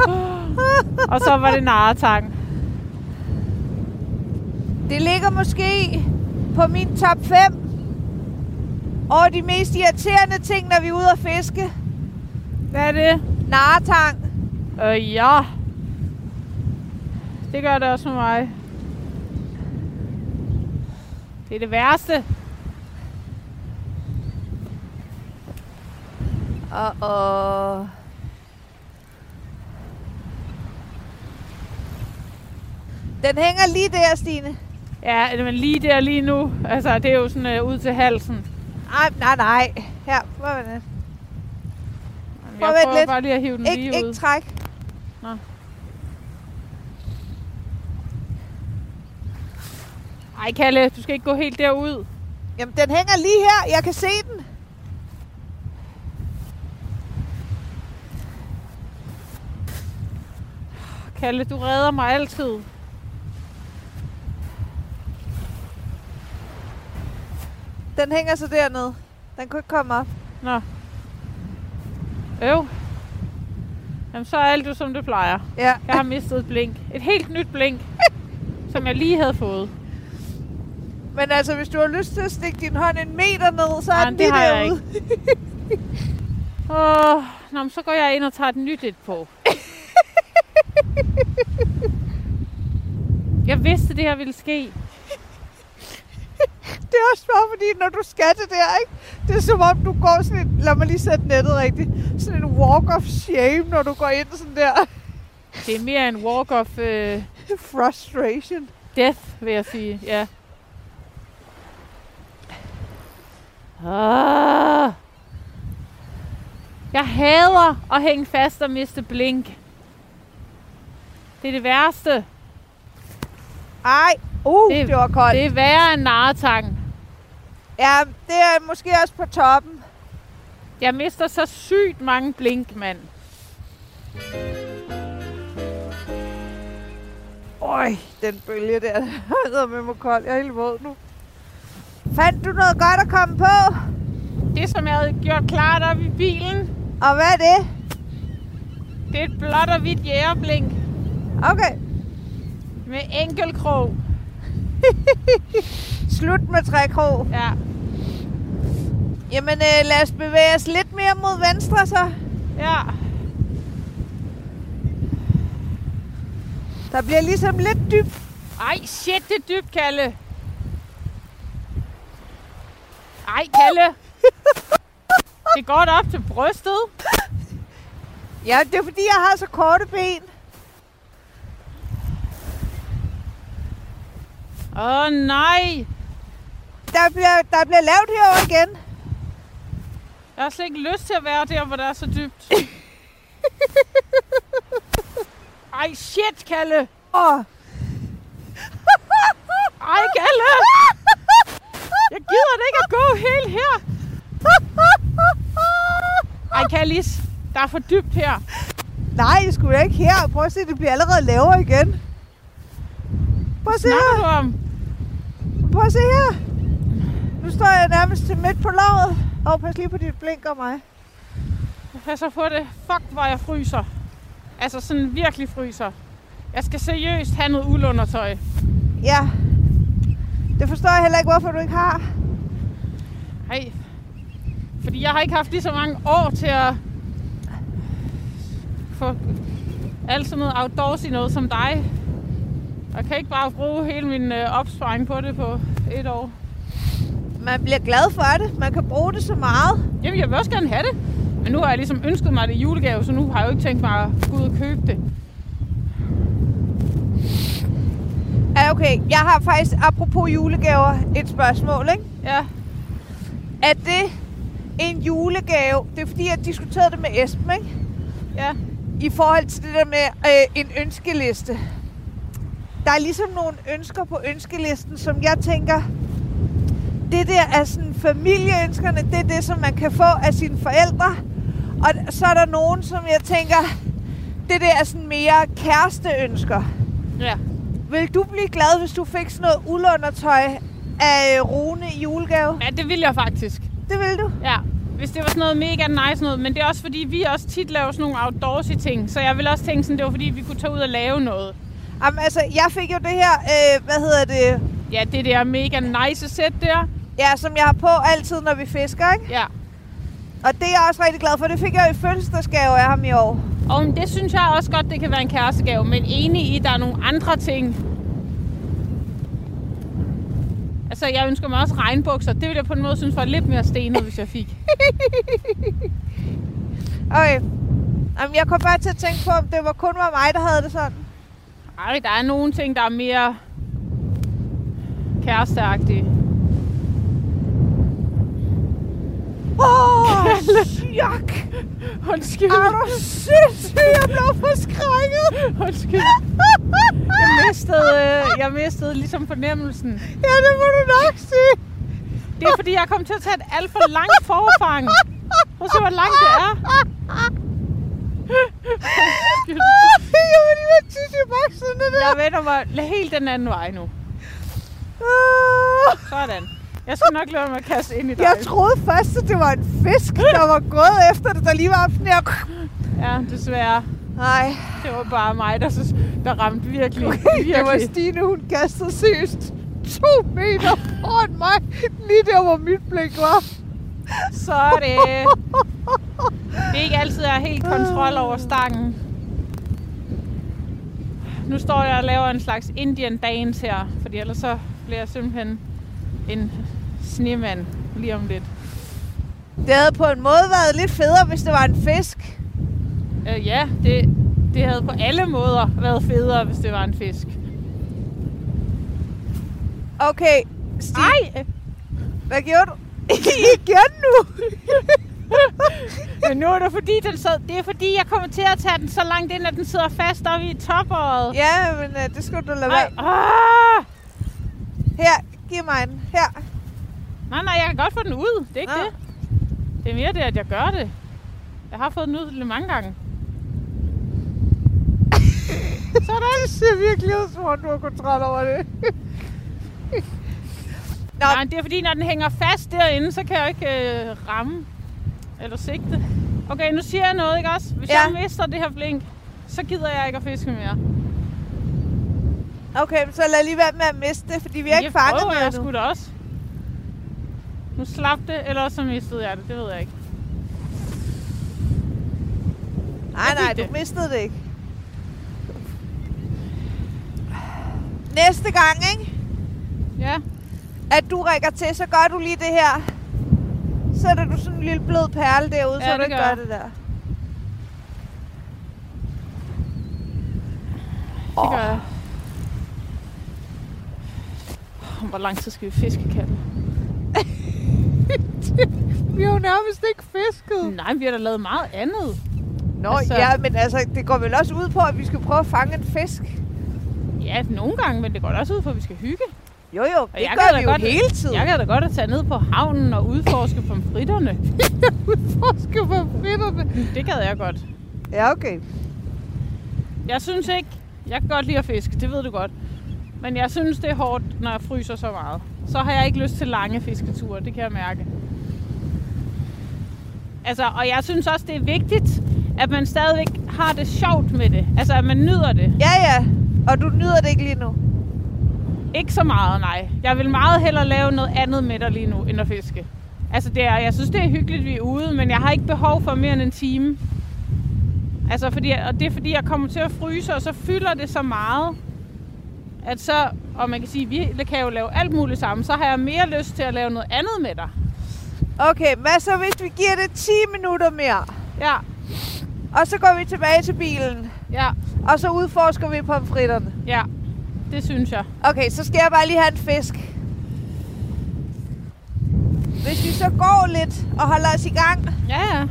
Og så var det naretang. Det ligger måske på min top 5 over de mest irriterende ting, når vi er ude at fiske. Hvad er det? Naretang. Øh, ja. Det gør det også med mig. Det er det værste. Og... Den hænger lige der, Stine. Ja, men lige der lige nu. Altså, det er jo sådan øh, ud til halsen. Ej, nej, nej. Her, prøv at vente. Prøv Jeg at vente lidt. bare lige at hive den Ik- lige ikke ud. træk. Ej, Kalle, du skal ikke gå helt derud. Jamen, den hænger lige her. Jeg kan se den. Kalle, du redder mig altid. Den hænger så dernede. Den kunne ikke komme op. Nå. Øv. Jamen, så er alt jo som det plejer. Ja. Jeg har mistet et blink. Et helt nyt blink, <laughs> som jeg lige havde fået. Men altså, hvis du har lyst til at stikke din hånd en meter ned, så er den det lige har jeg derude. <laughs> Åh, nå, men så går jeg ind og tager et nyt et på. <laughs> Jeg vidste, det her ville ske. Det er også bare fordi, når du skal det der, ikke? Det er som om, du går sådan en... Lad mig lige sætte nettet rigtigt. Sådan en walk of shame, når du går ind sådan der. Det er mere en walk of uh, <laughs> Frustration. death, vil jeg sige. Ja. Ah. Jeg hader at hænge fast og miste blink. Det er det værste. Ej, Uh, Det- det, var koldt. Det er værre end naretang. Ja, det er måske også på toppen. Jeg mister så sygt mange blink, mand. Øj, den bølge der, <laughs> der er med mig kold. Jeg er helt våd nu. Fandt du noget godt at komme på? Det, som jeg havde gjort klart op i bilen, Og hvad er det? det er et blåt og hvidt jægerblink Okay, med enkelkrog. <laughs> slut med trækrog. Ja. Jamen, øh, lad os bevæge os lidt mere mod venstre så. Ja. Der bliver ligesom lidt dybt. Ej, shit, det er dybt, Kalle. Ej, Kalle. Det går op til brystet. Ja, det er fordi, jeg har så korte ben. Åh, oh, nej. Der bliver, der bliver lavt herover igen. Jeg har slet ikke lyst til at være der, hvor det er så dybt. <laughs> Ej, shit, Kalle. Åh, Ej, Kalle. Jeg gider da ikke at gå helt her. Ej, Kallis. Der er for dybt her. nej, det skulle ikke her. Prøv at se, det bliver allerede lavere igen. Prøv at se Snakker du her. om? Prøv at se her. Nu står jeg nærmest til midt på låret. Og pas lige på dit blink og mig. Pas så på det. Fuck, hvor jeg fryser. Altså sådan virkelig fryser. Jeg skal seriøst have noget uldundertøj. Ja. Det forstår jeg heller ikke, hvorfor du ikke har. Ej. Fordi jeg har ikke haft lige så mange år til at få alt sådan noget outdoorsy noget som dig. Jeg kan ikke bare bruge hele min øh, opsparing på det på et år. Man bliver glad for det. Man kan bruge det så meget. Jamen, jeg vil også gerne have det. Men nu har jeg ligesom ønsket mig det i julegave, så nu har jeg jo ikke tænkt mig at gå ud og købe det. Ja, okay. Jeg har faktisk, apropos julegaver, et spørgsmål, ikke? Ja, Er det en julegave? Det er fordi, jeg diskuterede det med Esben, ikke? ja. I forhold til det der med øh, en ønskeliste. Der er ligesom nogle ønsker på ønskelisten, som jeg tænker, det der er sådan familieønskerne, det er det, som man kan få af sine forældre. Og så er der nogen, som jeg tænker, det der er sådan mere kæresteønsker. Ja. Vil du blive glad, hvis du fik sådan noget uldundertøj af Rune i julegave? ja, det vil jeg faktisk. Det vil du? Ja, hvis det var sådan noget mega nice noget. Men det er også fordi, vi også tit laver sådan nogle outdoorsy ting. Så jeg vil også tænke sådan, det var fordi, vi kunne tage ud og lave noget. Jamen, altså, jeg fik jo det her, øh, hvad hedder det, Ja, det der mega nice sæt der. ja, som jeg har på altid, når vi fisker, ikke? Ja. Og det er jeg også rigtig glad for. Det fik jeg i fødselsdagsgave af ham i år. Og det synes jeg også godt, det kan være en kærestegave. Men enig i, at der er nogle andre ting. Altså, jeg ønsker mig også regnbukser. Det ville jeg på en måde synes var lidt mere stenet, hvis jeg fik. <laughs> Okay. Jamen, jeg kom bare til at tænke på, om det var kun var mig, der havde det sådan. Ej, der er nogle ting, der er mere kæresteagtige. Åh, <laughs> oh, chok! Undskyld. Er du sindssyg? Jeg blev forskrækket. Undskyld. Jeg mistede, øh, jeg mistede ligesom fornemmelsen. Ja, det må du nok sige. Det er fordi, jeg kom til at tage et alt for langt forfang. Prøv se, hvor langt det er. Jeg vil lige være tisse i bukserne der. Jeg vender mig helt den anden vej nu. Ah. Sådan. Jeg skal nok lade mig at kaste ind i dig. Jeg troede først, at det var en fisk, der var gået efter det, der lige var sådan her. Ja, desværre. Nej, Det var bare mig, der, så- der ramte virkelig, det var virkelig. Stine, hun kastede seriøst to meter foran mig, lige der, hvor mit blik var. Så er det. Det er ikke altid, jeg har helt kontrol over stangen. Nu står jeg og laver en slags Indian dance her, fordi ellers så bliver jeg simpelthen en snemand lige om lidt. Det havde på en måde været lidt federe, hvis det var en fisk. Øh, ja, det, det havde på alle måder været federe, hvis det var en fisk. Okay, Stine, Ej! hvad gjorde du? <laughs> Igen nu! <laughs> Men nu er det fordi, den sad, det er fordi, jeg kommer til at tage den så langt ind, at den sidder fast oppe i topåret. ja, men uh, det skulle du lade være. ah! Her, giv mig den. Her. Nej, nej, jeg kan godt få den ud. Det er ikke Nå. det. Det er mere det, at jeg gør det. Jeg har fået den ud lidt mange gange. <laughs> Sådan. Det ser virkelig ud, som om du har kontrol over det. <laughs> Nå, Nej, det er fordi, når den hænger fast derinde, så kan jeg ikke øh, ramme eller sigte. Okay, nu siger jeg noget, ikke også? Hvis Ja. jeg mister det her blink, så gider jeg ikke at fiske mere. okay, så lad lige være med at miste det, fordi vi har ikke fanget prøver jeg noget sgu da også. Nu slap det, eller så mistede jeg det. Det ved jeg ikke. Nej, nej, det. du mistede det ikke. Næste gang, ikke? Ja, At du rækker til, så gør du lige det her. Så sætter du sådan en lille blød perle derude, Ja, så du ikke gør jeg. det der. det gør jeg. Hvor lang tid skal vi fiske, Katte? <laughs> Vi har jo nærmest ikke fisket. Nej, vi har da lavet meget andet. Nå, Altså- ja, men altså, det går vel også ud på, at vi skal prøve at fange en fisk. Ja, nogle gange, men det går da også ud for, at vi skal hygge. Jo, jo, Og det jeg gør vi jo godt- hele tiden. Jeg kan da godt at tage ned på havnen og udforske pomfritterne. <laughs> udforske på fritterne. Det gad jeg godt. Ja, okay. Jeg synes ikke, jeg kan godt lide at fiske, det ved du godt. Men jeg synes, det er hårdt, når jeg fryser så meget. Så har jeg ikke lyst til lange fisketure, det kan jeg mærke. Altså, og jeg synes også, det er vigtigt, at man stadigvæk har det sjovt med det. Altså, at man nyder det. Ja, ja. Og du nyder det ikke lige nu. Ikke så meget, nej. Jeg vil meget hellere lave noget andet med dig lige nu, end at fiske. Altså, det er, jeg synes, det er hyggeligt, vi er ude, men jeg har ikke behov for mere end en time. Altså, fordi, og det er fordi, jeg kommer til at fryse, og så fylder det så meget, at så, og man kan sige, vi kan jo lave alt muligt sammen, så har jeg mere lyst til at lave noget andet med dig. Okay, hvad så hvis vi giver det 10 minutter mere? Ja, Og så går vi tilbage til bilen. ja, Og så udforsker vi pomfritterne. ja. Det synes jeg. Okay, så skal jeg bare lige have en fisk. Hvis vi så går lidt og holder os i gang. Ja, ja. Det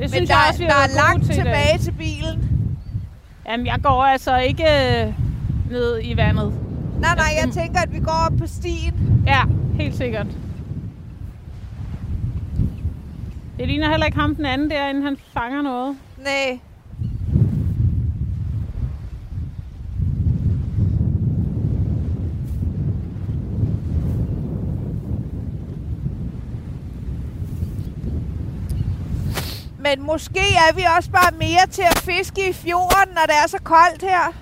Men synes der, jeg også, vi der er langt til tilbage til bilen. Jamen, jeg går altså ikke øh, ned i vandet. Nej, nej, jeg tænker, at vi går op på stien. Ja, helt sikkert. Det ligner heller ikke ham den anden derinde, han fanger noget. Nej. Men måske er vi også bare mere til at fiske i fjorden, når det er så koldt her.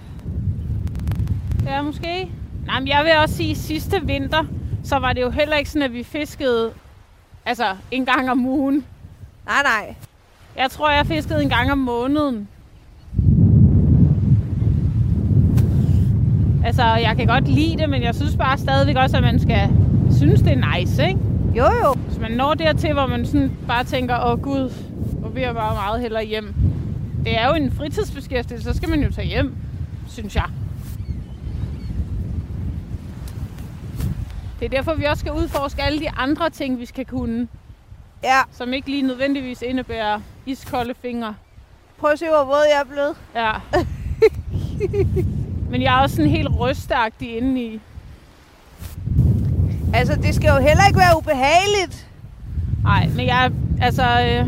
Ja, måske. Nej, men jeg vil også sige, at sidste vinter, så var det jo heller ikke sådan, at vi fiskede altså en gang om ugen. Nej, nej. Jeg tror, jeg fiskede en gang om måneden. Altså, jeg kan godt lide det, men jeg synes bare stadigvæk også, at man skal synes, det er nice, ikke? Jo, jo. Hvis man når dertil, hvor man sådan bare tænker, åh gud, hvor vil jeg bare meget hellere hjem. Det er jo en fritidsbeskæftigelse, så skal man jo tage hjem, synes jeg. Det er derfor, vi også skal udforske alle de andre ting, vi skal kunne, Ja, som ikke lige nødvendigvis indebærer iskolde fingre. prøv at se, hvor våd jeg er blevet. Ja. <laughs> Men jeg er også sådan helt rystagtig indeni. Altså, det skal jo heller ikke være ubehageligt. Nej, men jeg, altså, øh,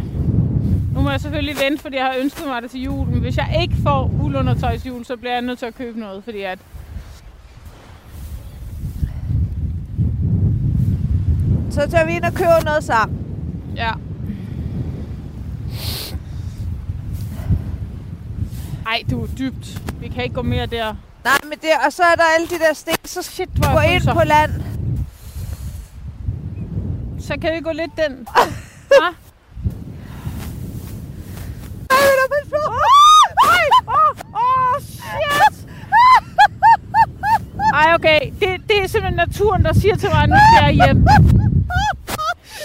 nu må jeg selvfølgelig vente, fordi jeg har ønsket mig det til jul. Men hvis jeg ikke får uldundertøj til jul, så bliver jeg nødt til at købe noget, fordi at, Så tager vi ind og køber noget sammen. Ja. Ej, du er dybt. Vi kan ikke gå mere der. Nej, men det, og så er der alle de der sten, så Shit, hvor gå jeg ind fryser. på land. Så kan vi gå lidt den. <laughs> Hva? Ej, vil du passe på? Ej, åh, åh, shit! Ej, okay. Det, det er simpelthen naturen, der siger til mig, at nu skal jeg hjem.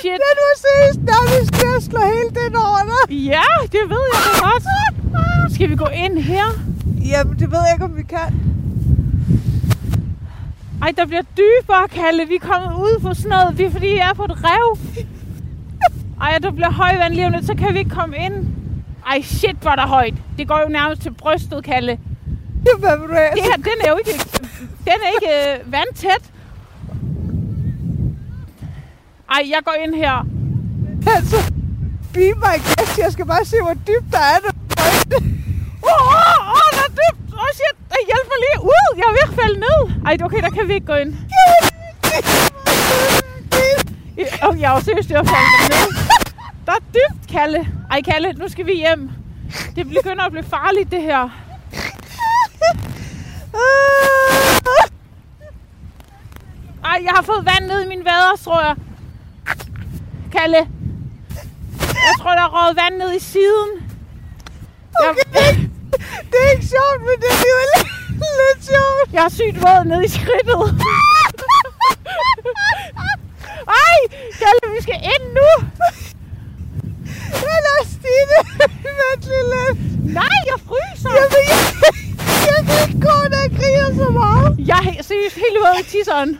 Shit. Den var seriøst nærmest til at slå hele den over. Ja, det ved jeg da godt. Skal vi gå ind her? Jamen, det ved jeg ikke, om vi kan. Ej, der bliver dybere, Kalle. Vi er kommet ud for sådan noget. Vi er fordi, jeg er på et rev. Ej, der bliver højvand lige om lidt, så kan vi ikke komme ind. Ej, shit, hvor er der højt. Det går jo nærmest til brystet, Kalle. Jamen, hvad vil du have? Det her, den er jo ikke Den er ikke øh, vandtæt. Ej, jeg går ind her. Altså, be my guest. Jeg skal bare se, hvor dybt der er. Åh, oh, oh, oh, der er dybt. Åh, oh, shit. Der hjælper lige ud. Jeg er ved at falde ned. Ej, okay, der kan vi ikke gå ind. Oh, jeg er jo seriøst ved at falde ned. Der er dybt, Kalle. Ej, Kalle, nu skal vi hjem. Det begynder at blive farligt, det her. Ej, jeg har fået vand ned i mine vader, tror jeg. Kalle. Jeg tror, der er røget vand ned i siden. Jeg, Det er ikke sjovt, men det er alligevel lidt sjovt. jeg har sygt våd ned i skridtet. Ej, Kalle, vi skal ind nu. Eller Stine, vent lige lidt. Nej, jeg fryser. Jeg, vil, jeg, jeg kan ikke gå, når jeg griner så meget. Jeg er seriøst helt våd i tisseren.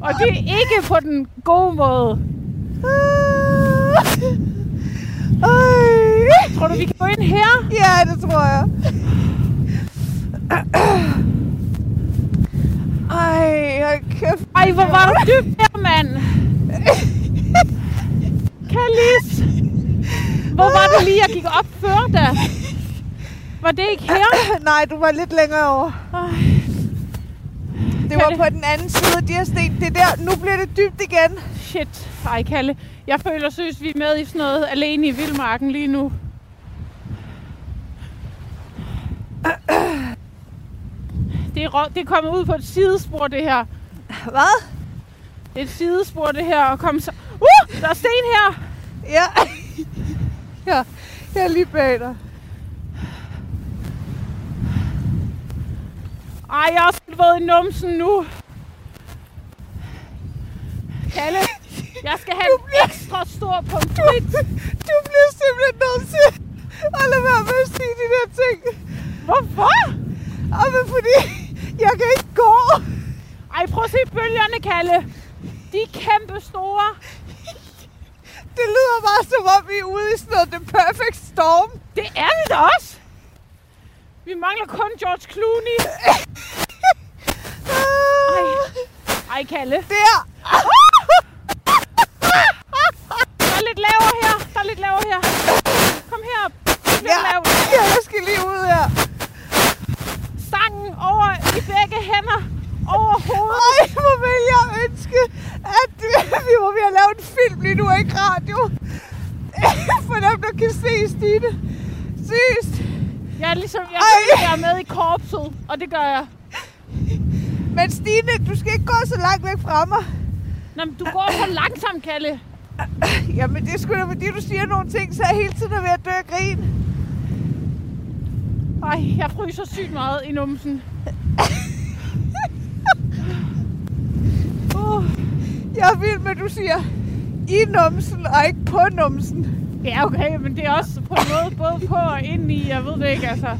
Og det er ikke på den gode måde. Ej. Tror du, vi kan gå ind her? Ja, det tror jeg. Ej, hold kæft. Ej, hvor var du dybt her, mand. Kalis. Hvor var det lige, jeg gik op før da? Var det ikke her? Nej, du var lidt længere over. Ej, Det var på den anden side af de her sten. Det er der. Nu bliver det dybt igen. shit. Ej, Kalle. Jeg føler, synes, vi er med i sådan noget alene i vildmarken lige nu. Det er, det er kommet ud på et sidespor, det her. Hvad? Det er et sidespor, det her. Og kom så... Uh! Der er sten her! Ja. <laughs> ja, jeg er lige bag dig. Ej, jeg har også været i numsen nu. Kalle, jeg skal have en ekstra stor pomfrit. Du bliver simpelthen nødt til at lade være med at sige de der ting. Hvorfor? Og men fordi jeg kan ikke gå. Ej, prøv at se bølgerne, Kalle. De er kæmpe store. Det lyder bare som om, vi er ude i sådan noget The Perfect Storm. Det er vi da også. Vi mangler kun George Clooney. Ej. Ej, Kalle. Der. Der er lidt lavere her. Der er lidt lavere her. Kom herop. Lidt Ja. lavere. ja, jeg skal lige ud her. Stangen over i begge hænder. Over hovedet. Ej, hvor vil jeg ønske, at vi var ved at lave en film lige nu, ikke radio. <laughs> For dem, der kan se Stine. Seriøst. Jeg er ligesom, jeg, Ej. jeg er med i korpset, og det gør jeg. Men Stine, du skal ikke gå så langt væk fra mig. Nå, men du går for langsomt, Kalle. Jamen, det er sgu da, fordi du siger nogle ting, så jeg hele tiden er ved at dø af grin. Ej, jeg fryser sygt meget i numsen. <laughs> Uh, jeg er vild med, at du siger i numsen og ikke på numsen. Ja, okay, men det er også på en måde både på og ind i. Jeg ved det ikke, altså.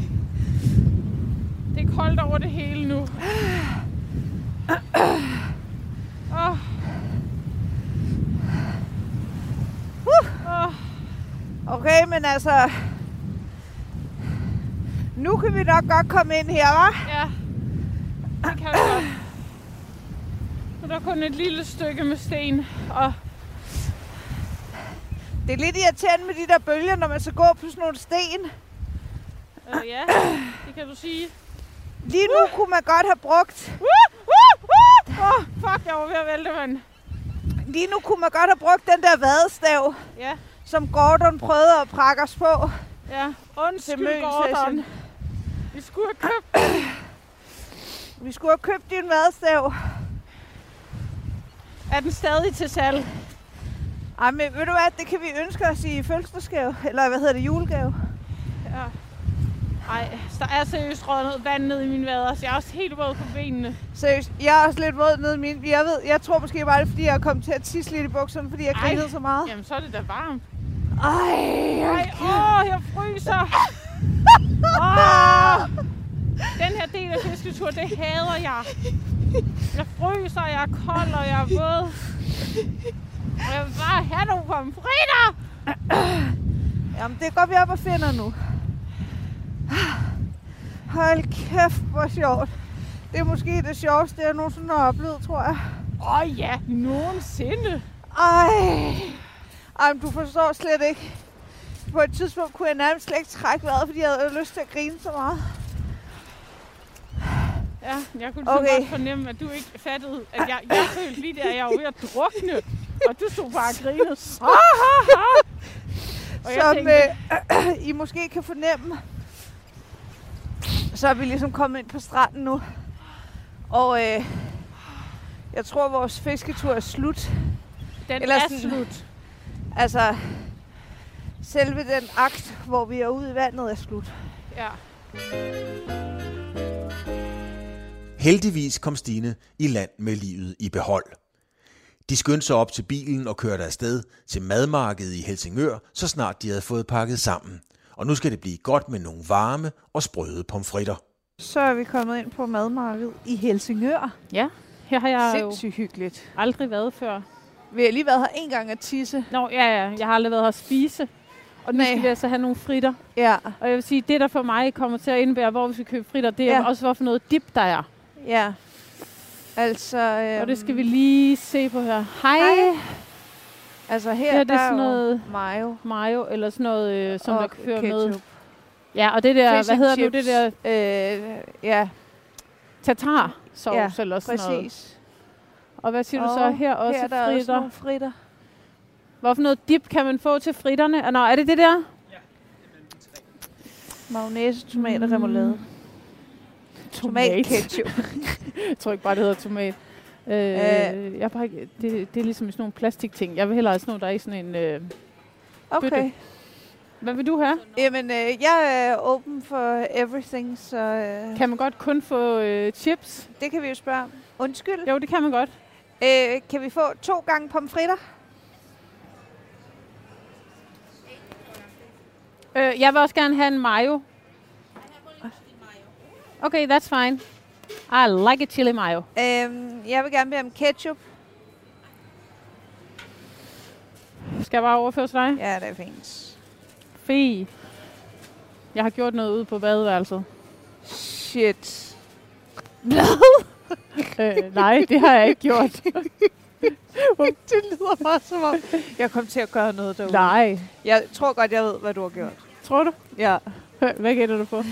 Det er koldt over det hele nu. Åh. Åh, Okay, men altså... Nu kan vi nok godt komme ind her, hva'? ja, det kan vi godt. Er der kun et lille stykke med sten, og Det er lidt irriterende med de der bølger, når man så går på sådan nogle sten. øh, ja, det kan du sige. Lige nu kunne man godt have brugt... Uh, uh, uh! Åh, fuck, jeg var ved at vælte, mand. Lige nu kunne man godt have brugt den der vadestav, Ja, som Gordon prøvede at prakke os på. ja. Til Undskyld. Gordon. Vi skulle have købt Vi skulle have købt din vadestav. Er den stadig til salg? Ej, men ved du hvad, det kan vi ønske os i fødselsdagsgave. Eller hvad hedder det, julegave. Ja. Ej, der er seriøst røget noget vand ned i mine vader, så jeg er også helt våd på benene. Seriøst, jeg er også lidt våd nede i min. Jeg, ved, jeg tror måske bare, det er, fordi jeg kommet til at tisse lidt i bukserne, fordi jeg grinede så meget. Jamen, så er det da varmt. Ej, Ej, åh, jeg fryser. <laughs> Åh, den her del af fisketur, det hader jeg. Jeg fryser, jeg er kold, og jeg er våd. Jeg vil bare have nogle pomfritter. Jamen, det går vi op og finder nu. Hold kæft, hvor sjovt. Det er måske det sjoveste, jeg nogensinde har oplevet, tror jeg. Åh oh, ja, nogensinde. Ej. Ej, men du forstår slet ikke. På et tidspunkt kunne jeg nærmest slet ikke trække vejret, fordi jeg havde lyst til at grine så meget. Ja, jeg kunne Okay. okay. godt fornemme, at du ikke fattede, at jeg, jeg følte lige der, at jeg var ved at drukne. Og du stod bare og grinede. <laughs> og jeg Som tænkte, øh, <clears throat> I måske kan fornemme, så er vi ligesom kommet ind på stranden nu. Og øh, jeg tror, vores fisketur er slut. den eller er sådan- slut. Altså, selve den akt, hvor vi er ude i vandet, er slut. Ja. Heldigvis kom Stine i land med livet i behold. De skyndte sig op til bilen og kørte afsted til madmarkedet i Helsingør, så snart de havde fået pakket sammen. Og nu skal det blive godt med nogle varme og sprøde pomfritter. Så er vi kommet ind på madmarkedet i Helsingør. ja, her har jeg jo Sindssygt hyggeligt. aldrig været før. Vi har lige været her en gang at tisse. Nå, ja, ja, jeg har aldrig været her at spise. Og nu Nej. skal vi altså have nogle fritter. Ja, Og jeg vil sige, det der for mig kommer til at indebære, hvor vi skal købe fritter, det er ja. også, hvorfor noget dip der er. ja. Altså, øhm, Og det skal vi lige se på her. Hej. Hej. Altså her, Ja, det er der er sådan noget mayo mayo, eller sådan noget, øh, som og der kører ketchup. med. Ja, og det der, Fish hvad hedder nu det chips. der Øh, ja, tartar sauce Ja, eller sådan noget. præcis. Og hvad siger du Og så her også her er der også fritter? nogle fritter. Hvorfor noget dip kan man få til fritterne? Ah, Nå, er det det der? Mayonnaise, tomat og remoulade. Tomat ketchup. <laughs> jeg tror ikke bare, det hedder tomat. Øh, jeg er bare, ikke- det, det er ligesom sådan nogle plastikting. Jeg vil hellere have sådan noget, der er i sådan en... Øh, Okay. Bøtte. hvad vil du have? Jamen, øh, jeg er open for everything, så øh, Kan man godt kun få øh, chips? det kan vi jo spørge om. Undskyld. Jo, det kan man godt. Øh, kan vi få to gange pomfritter? Øh, jeg vil også gerne have en mayo. Okay, that's fine. I like a chili mayo. Øh, jeg vil gerne bede om ketchup. Skal jeg bare overføre til dig? Ja, det er fint. Fy. Jeg har gjort noget ude på badeværelset. Shit. <laughs> øh, nej, det har jeg ikke gjort. <laughs> det lyder bare som om, jeg kom til at gøre noget derude. nej. Jeg tror godt, jeg ved, hvad du har gjort. Tror du? Ja. Hvad gætter du på?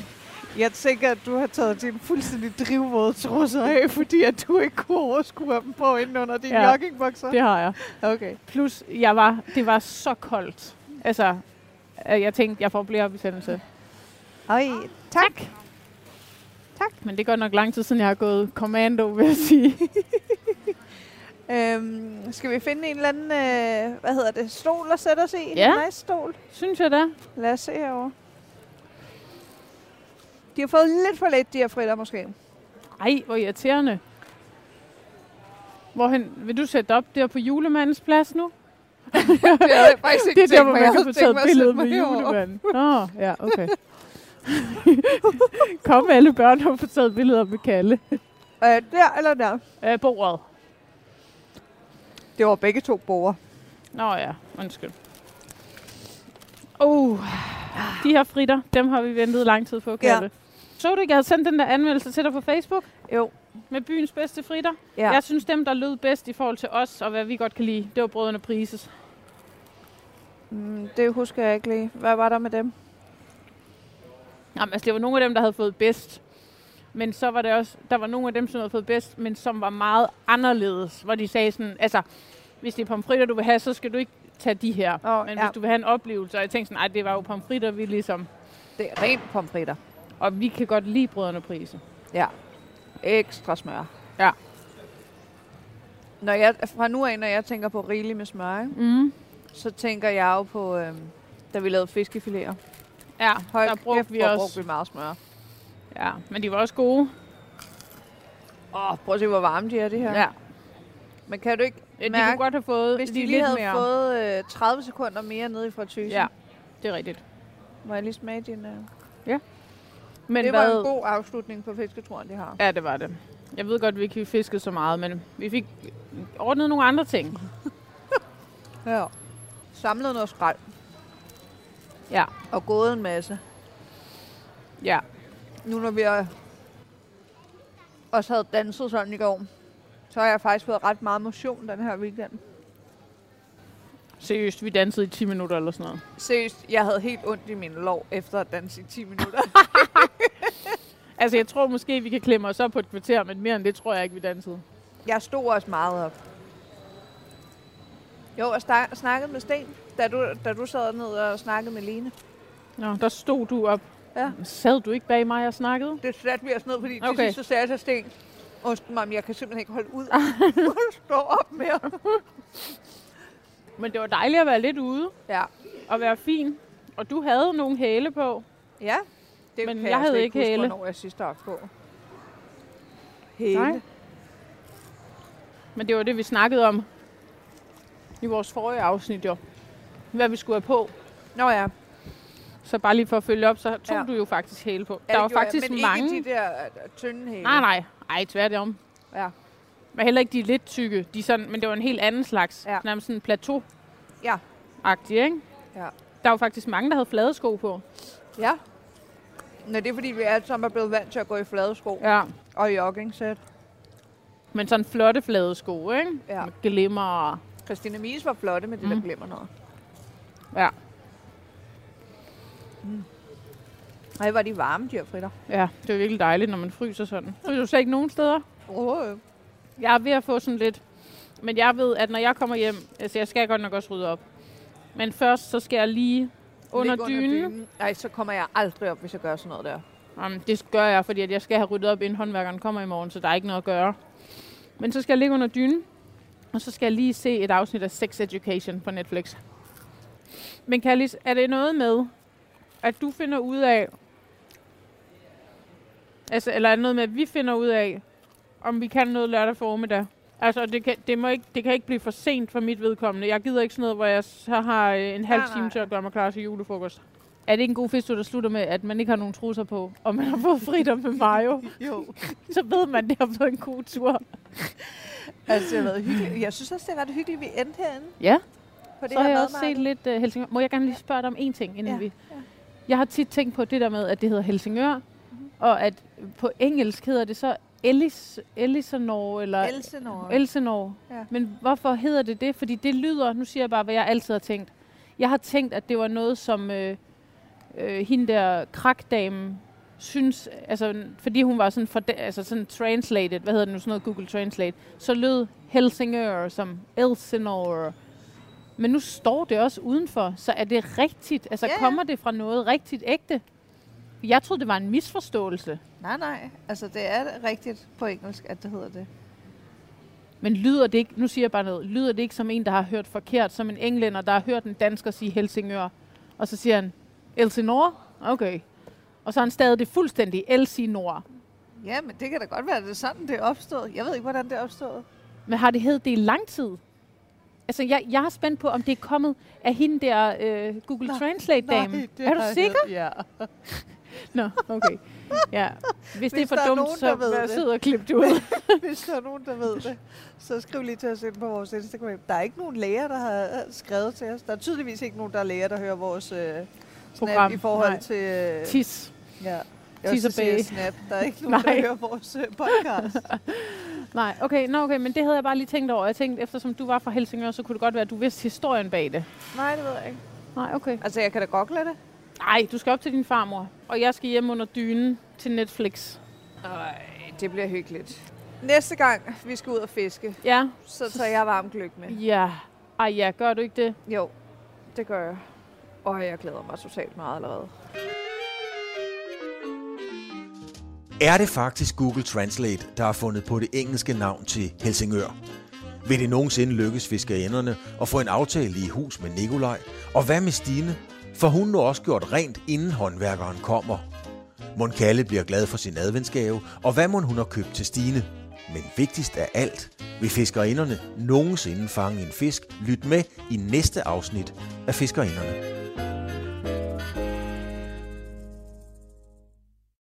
Jeg tænker, at du har taget dine fuldstændig drivvåde trusser af, fordi at du ikke kunne overskue dem på inden under dine Ja. joggingbukser. Det har jeg. Okay. Plus, jeg var, det var så koldt. Altså, jeg tænkte, jeg får blærebetændelse. Ej, tak. Tak. Men det er godt nok lang tid siden, jeg har gået kommando, vil jeg sige. <laughs> Øhm, skal vi finde en eller anden, øh, hvad hedder det, stol at sætte os i? Ja. En nice stol. Synes jeg da. Lad os se herovre. De har fået lidt for lidt, de her fritter måske. Ej, hvor irriterende. Hvorhen, vil du sætte op der på julemandens plads nu? det havde jeg faktisk <laughs> Det er der, hvor man kan få taget billedet med julemanden. Nå, ja, okay. <laughs> Kom alle børn og få taget billeder med Kalle. Øh, der eller der? Øh, bordet. Det var begge to borger. Nå ja, undskyld. Uh, de her fritter, dem har vi ventet lang tid på, Kalle. Ja. Så du ikke, jeg havde sendt den der anmeldelse til dig på Facebook Jo. med byens bedste fritter? Ja. Jeg synes, dem, der lød bedst i forhold til os, og hvad vi godt kan lide, det var brødrene Prises. Mm, det husker jeg ikke lige. Hvad var der med dem? Jamen, altså, det var nogle af dem, der havde fået bedst. Men så var det også, der var nogle af dem, som havde fået bedst, men som var meget anderledes. Hvor de sagde sådan, altså, hvis det er pomfritter, du vil have, så skal du ikke tage de her. Åh, men ja. hvis du vil have en oplevelse, og jeg tænkte sådan, nej, det var jo pomfritter, vi ligesom... Det er rent pomfritter. Og vi kan godt lide brødrene Prise. Ja. Ekstra smør. Ja. Når jeg, fra nu af, når jeg tænker på rigeligt med smør, ikke, Mm. så tænker jeg jo på, øhm, da vi lavede fiskefiléer. Ja, Hold der brugte kæft, vi også... brugte vi meget smør. Ja, men de var også gode. Åh, oh, prøv at se, hvor varme de er, det her. Ja. Men kan du ikke ja de mærke, kunne godt have fået hvis de lige lige havde mere. fået øh, 30 sekunder mere nede i fritysen? Ja, det er rigtigt. Må jeg lige smage din... Øh... Men det hvad... var en god afslutning på fisketuren, de har. Ja, det var det. Jeg ved godt, at vi ikke fiskede så meget, men vi fik ordnet nogle andre ting. <laughs> Ja. Samlet noget skrald Ja, og gået en masse. ja. nu når vi har også havde danset sådan i går, så har jeg faktisk fået ret meget motion den her weekend. Seriøst, vi dansede i 10 minutter eller sådan noget. Seriøst, jeg havde helt ondt i min lov efter at danse i 10 minutter. <laughs> Altså, jeg tror måske, vi kan klemme os op på et kvarter, men mere end det tror jeg ikke, vi dansede. jeg stod også meget op. Jo, og snak- snakkede med Sten, da du, da du sad ned og snakkede med Line. Nå, der stod du op. Ja. Sad du ikke bag mig og snakkede? Det satte vi os ned, fordi til Okay. sidst så sagde jeg til Sten, Undskyld mig, men jeg kan simpelthen ikke holde ud. <laughs> Stå op mere. Men det var dejligt at være lidt ude Ja. og være fin. Og du havde nogle hæle på. Ja, det Men kan jeg havde slet ikke huske, hæle. hvornår jeg sidste har på. Hæle. Nej. Men det var det, vi snakkede om i vores forrige afsnit, jo. Hvad vi skulle have på. Nå ja, Så bare lige for at følge op, så tog Ja. du jo faktisk hæle på. ja der var gjorde jeg, faktisk men mange... ikke de der øh, tynde hæle. Nej, nej. Ej, tværtom. Ja. Men heller ikke de lidt tykke. De sådan, men det var en helt anden slags. Ja. Nærmest sådan plateau Ja. agtig ikke? Ja. Der var faktisk mange, der havde flade sko på. Ja. Nå, det er fordi, vi alle sammen er blevet vant til at gå i flade sko Ja. og joggingsæt. Men sådan flotte flade sko, ikke? Ja. Med glimmer. Christina Mies var flotte med det, der Mm. glemmer noget. Ja. Ej, var de varme, de her fritter. Ja, det er virkelig dejligt, når man fryser sådan. Fryser du så ikke nogen steder? Oh, Jeg er ved at få sådan lidt... Men jeg ved, at når jeg kommer hjem... Altså, jeg skal godt nok også rydde op. Men først, så skal jeg lige under dynen. Ej, så kommer jeg aldrig op, hvis jeg gør sådan noget der. Jamen, det gør jeg, fordi at jeg skal have ryddet op, inden håndværkeren kommer i morgen, så der er ikke noget at gøre. Men så skal jeg ligge under dynen, og så skal jeg lige se et afsnit af Sex Education på Netflix. Men Kallis, er det noget med, at du finder ud af, altså, eller er det noget med, at vi finder ud af, om vi kan noget lørdag formiddag? Altså, det kan, det, må ikke, det kan ikke blive for sent for mit vedkommende. Jeg gider ikke sådan noget, hvor jeg så har øh, en halv Nej, time nej. til at gøre mig klar til julefrokost. Er det ikke en god fest, der slutter med, at man ikke har nogen trusser på, og man har fået fritter med mayo? <laughs> Jo. så ved man, det har været en god tur. altså, det har været hyggeligt. Jeg synes også, det er ret hyggeligt, at vi endte herinde Ja, på det så har her jeg også set lidt uh, Helsingør. Må jeg gerne lige spørge dig om en ting, inden Ja, vi... ja. Jeg har tit tænkt på det der med, at det hedder Helsingør, Mhm. og at på engelsk hedder det så Ellis, Elsinore, eller Elsenor. Elsinore. Ja. Men hvorfor hedder det det? Fordi det lyder, nu siger jeg bare, hvad jeg altid har tænkt. Jeg har tænkt, at det var noget, som øh, øh, hende der krakdamen synes, altså fordi hun var sådan, for, altså sådan translated, hvad hedder det nu, sådan noget Google Translate, så lød Helsingør som Elsinore. Men nu står det også udenfor, så er det rigtigt? Altså Ja, ja. kommer det fra noget rigtigt ægte? Jeg troede, det var en misforståelse. Nej, nej. Altså, det er rigtigt på engelsk, at det hedder det. Men lyder det ikke, nu siger jeg bare noget, lyder det ikke som en, der har hørt forkert, som en englænder, der har hørt en dansker sige Helsingør, og så siger han, Elsinore? Okay. Og så har han stadig det fuldstændig Elsinore. Ja, men det kan da godt være, at det er sådan, det er opstået. Jeg ved ikke, hvordan det er opstået. Men har det heddet det i lang tid? Altså, jeg, jeg er spændt på, om det er kommet af hende der øh, Google Translate-dame. Er du sikker? Ja. Nå, okay. Ja. Hvis, det er Hvis for der er dumt, nogen, så der vær sød og klip det ud. <laughs> Hvis der er nogen, der ved det, så skriv lige til os ind på vores Instagram. Der er ikke nogen læger, der har øh, skrevet til os. Der er tydeligvis ikke nogen, der er læger, der hører vores øh, Program. i forhold Nej. til... Øh, Tis. ja. Tis Jeg og sige snap. Der er ikke <laughs> nogen, der Nej. hører vores øh, podcast. <laughs> Nej, okay, nå, okay, men det havde jeg bare lige tænkt over. Jeg tænkte, eftersom du var fra Helsingør, så kunne det godt være, at du vidste historien bag det. Nej, det ved jeg ikke. Nej, okay. Altså, jeg kan da google det. Nej, du skal op til din farmor, og jeg skal hjem under dynen til Netflix. Nej, det bliver hyggeligt. Næste gang, vi skal ud og fiske, Ja, så tager jeg varm gløk med. ja. Ej ja, gør du ikke det? Jo, det gør jeg. Og jeg glæder mig totalt meget allerede. Er det faktisk Google Translate, der har fundet på det engelske navn til Helsingør? Vil det nogensinde lykkes fiskerinderne at få en aftale i hus med Nikolaj? Og hvad med Stine? For hun nu også gjort rent, inden håndværkeren kommer. Mon Kalle bliver glad for sin adventsgave, og hvad mon hun har købt til Stine? Men vigtigst af alt, vil fiskerinderne nogensinde fange en fisk? Lyt med i næste afsnit af Fiskerinderne.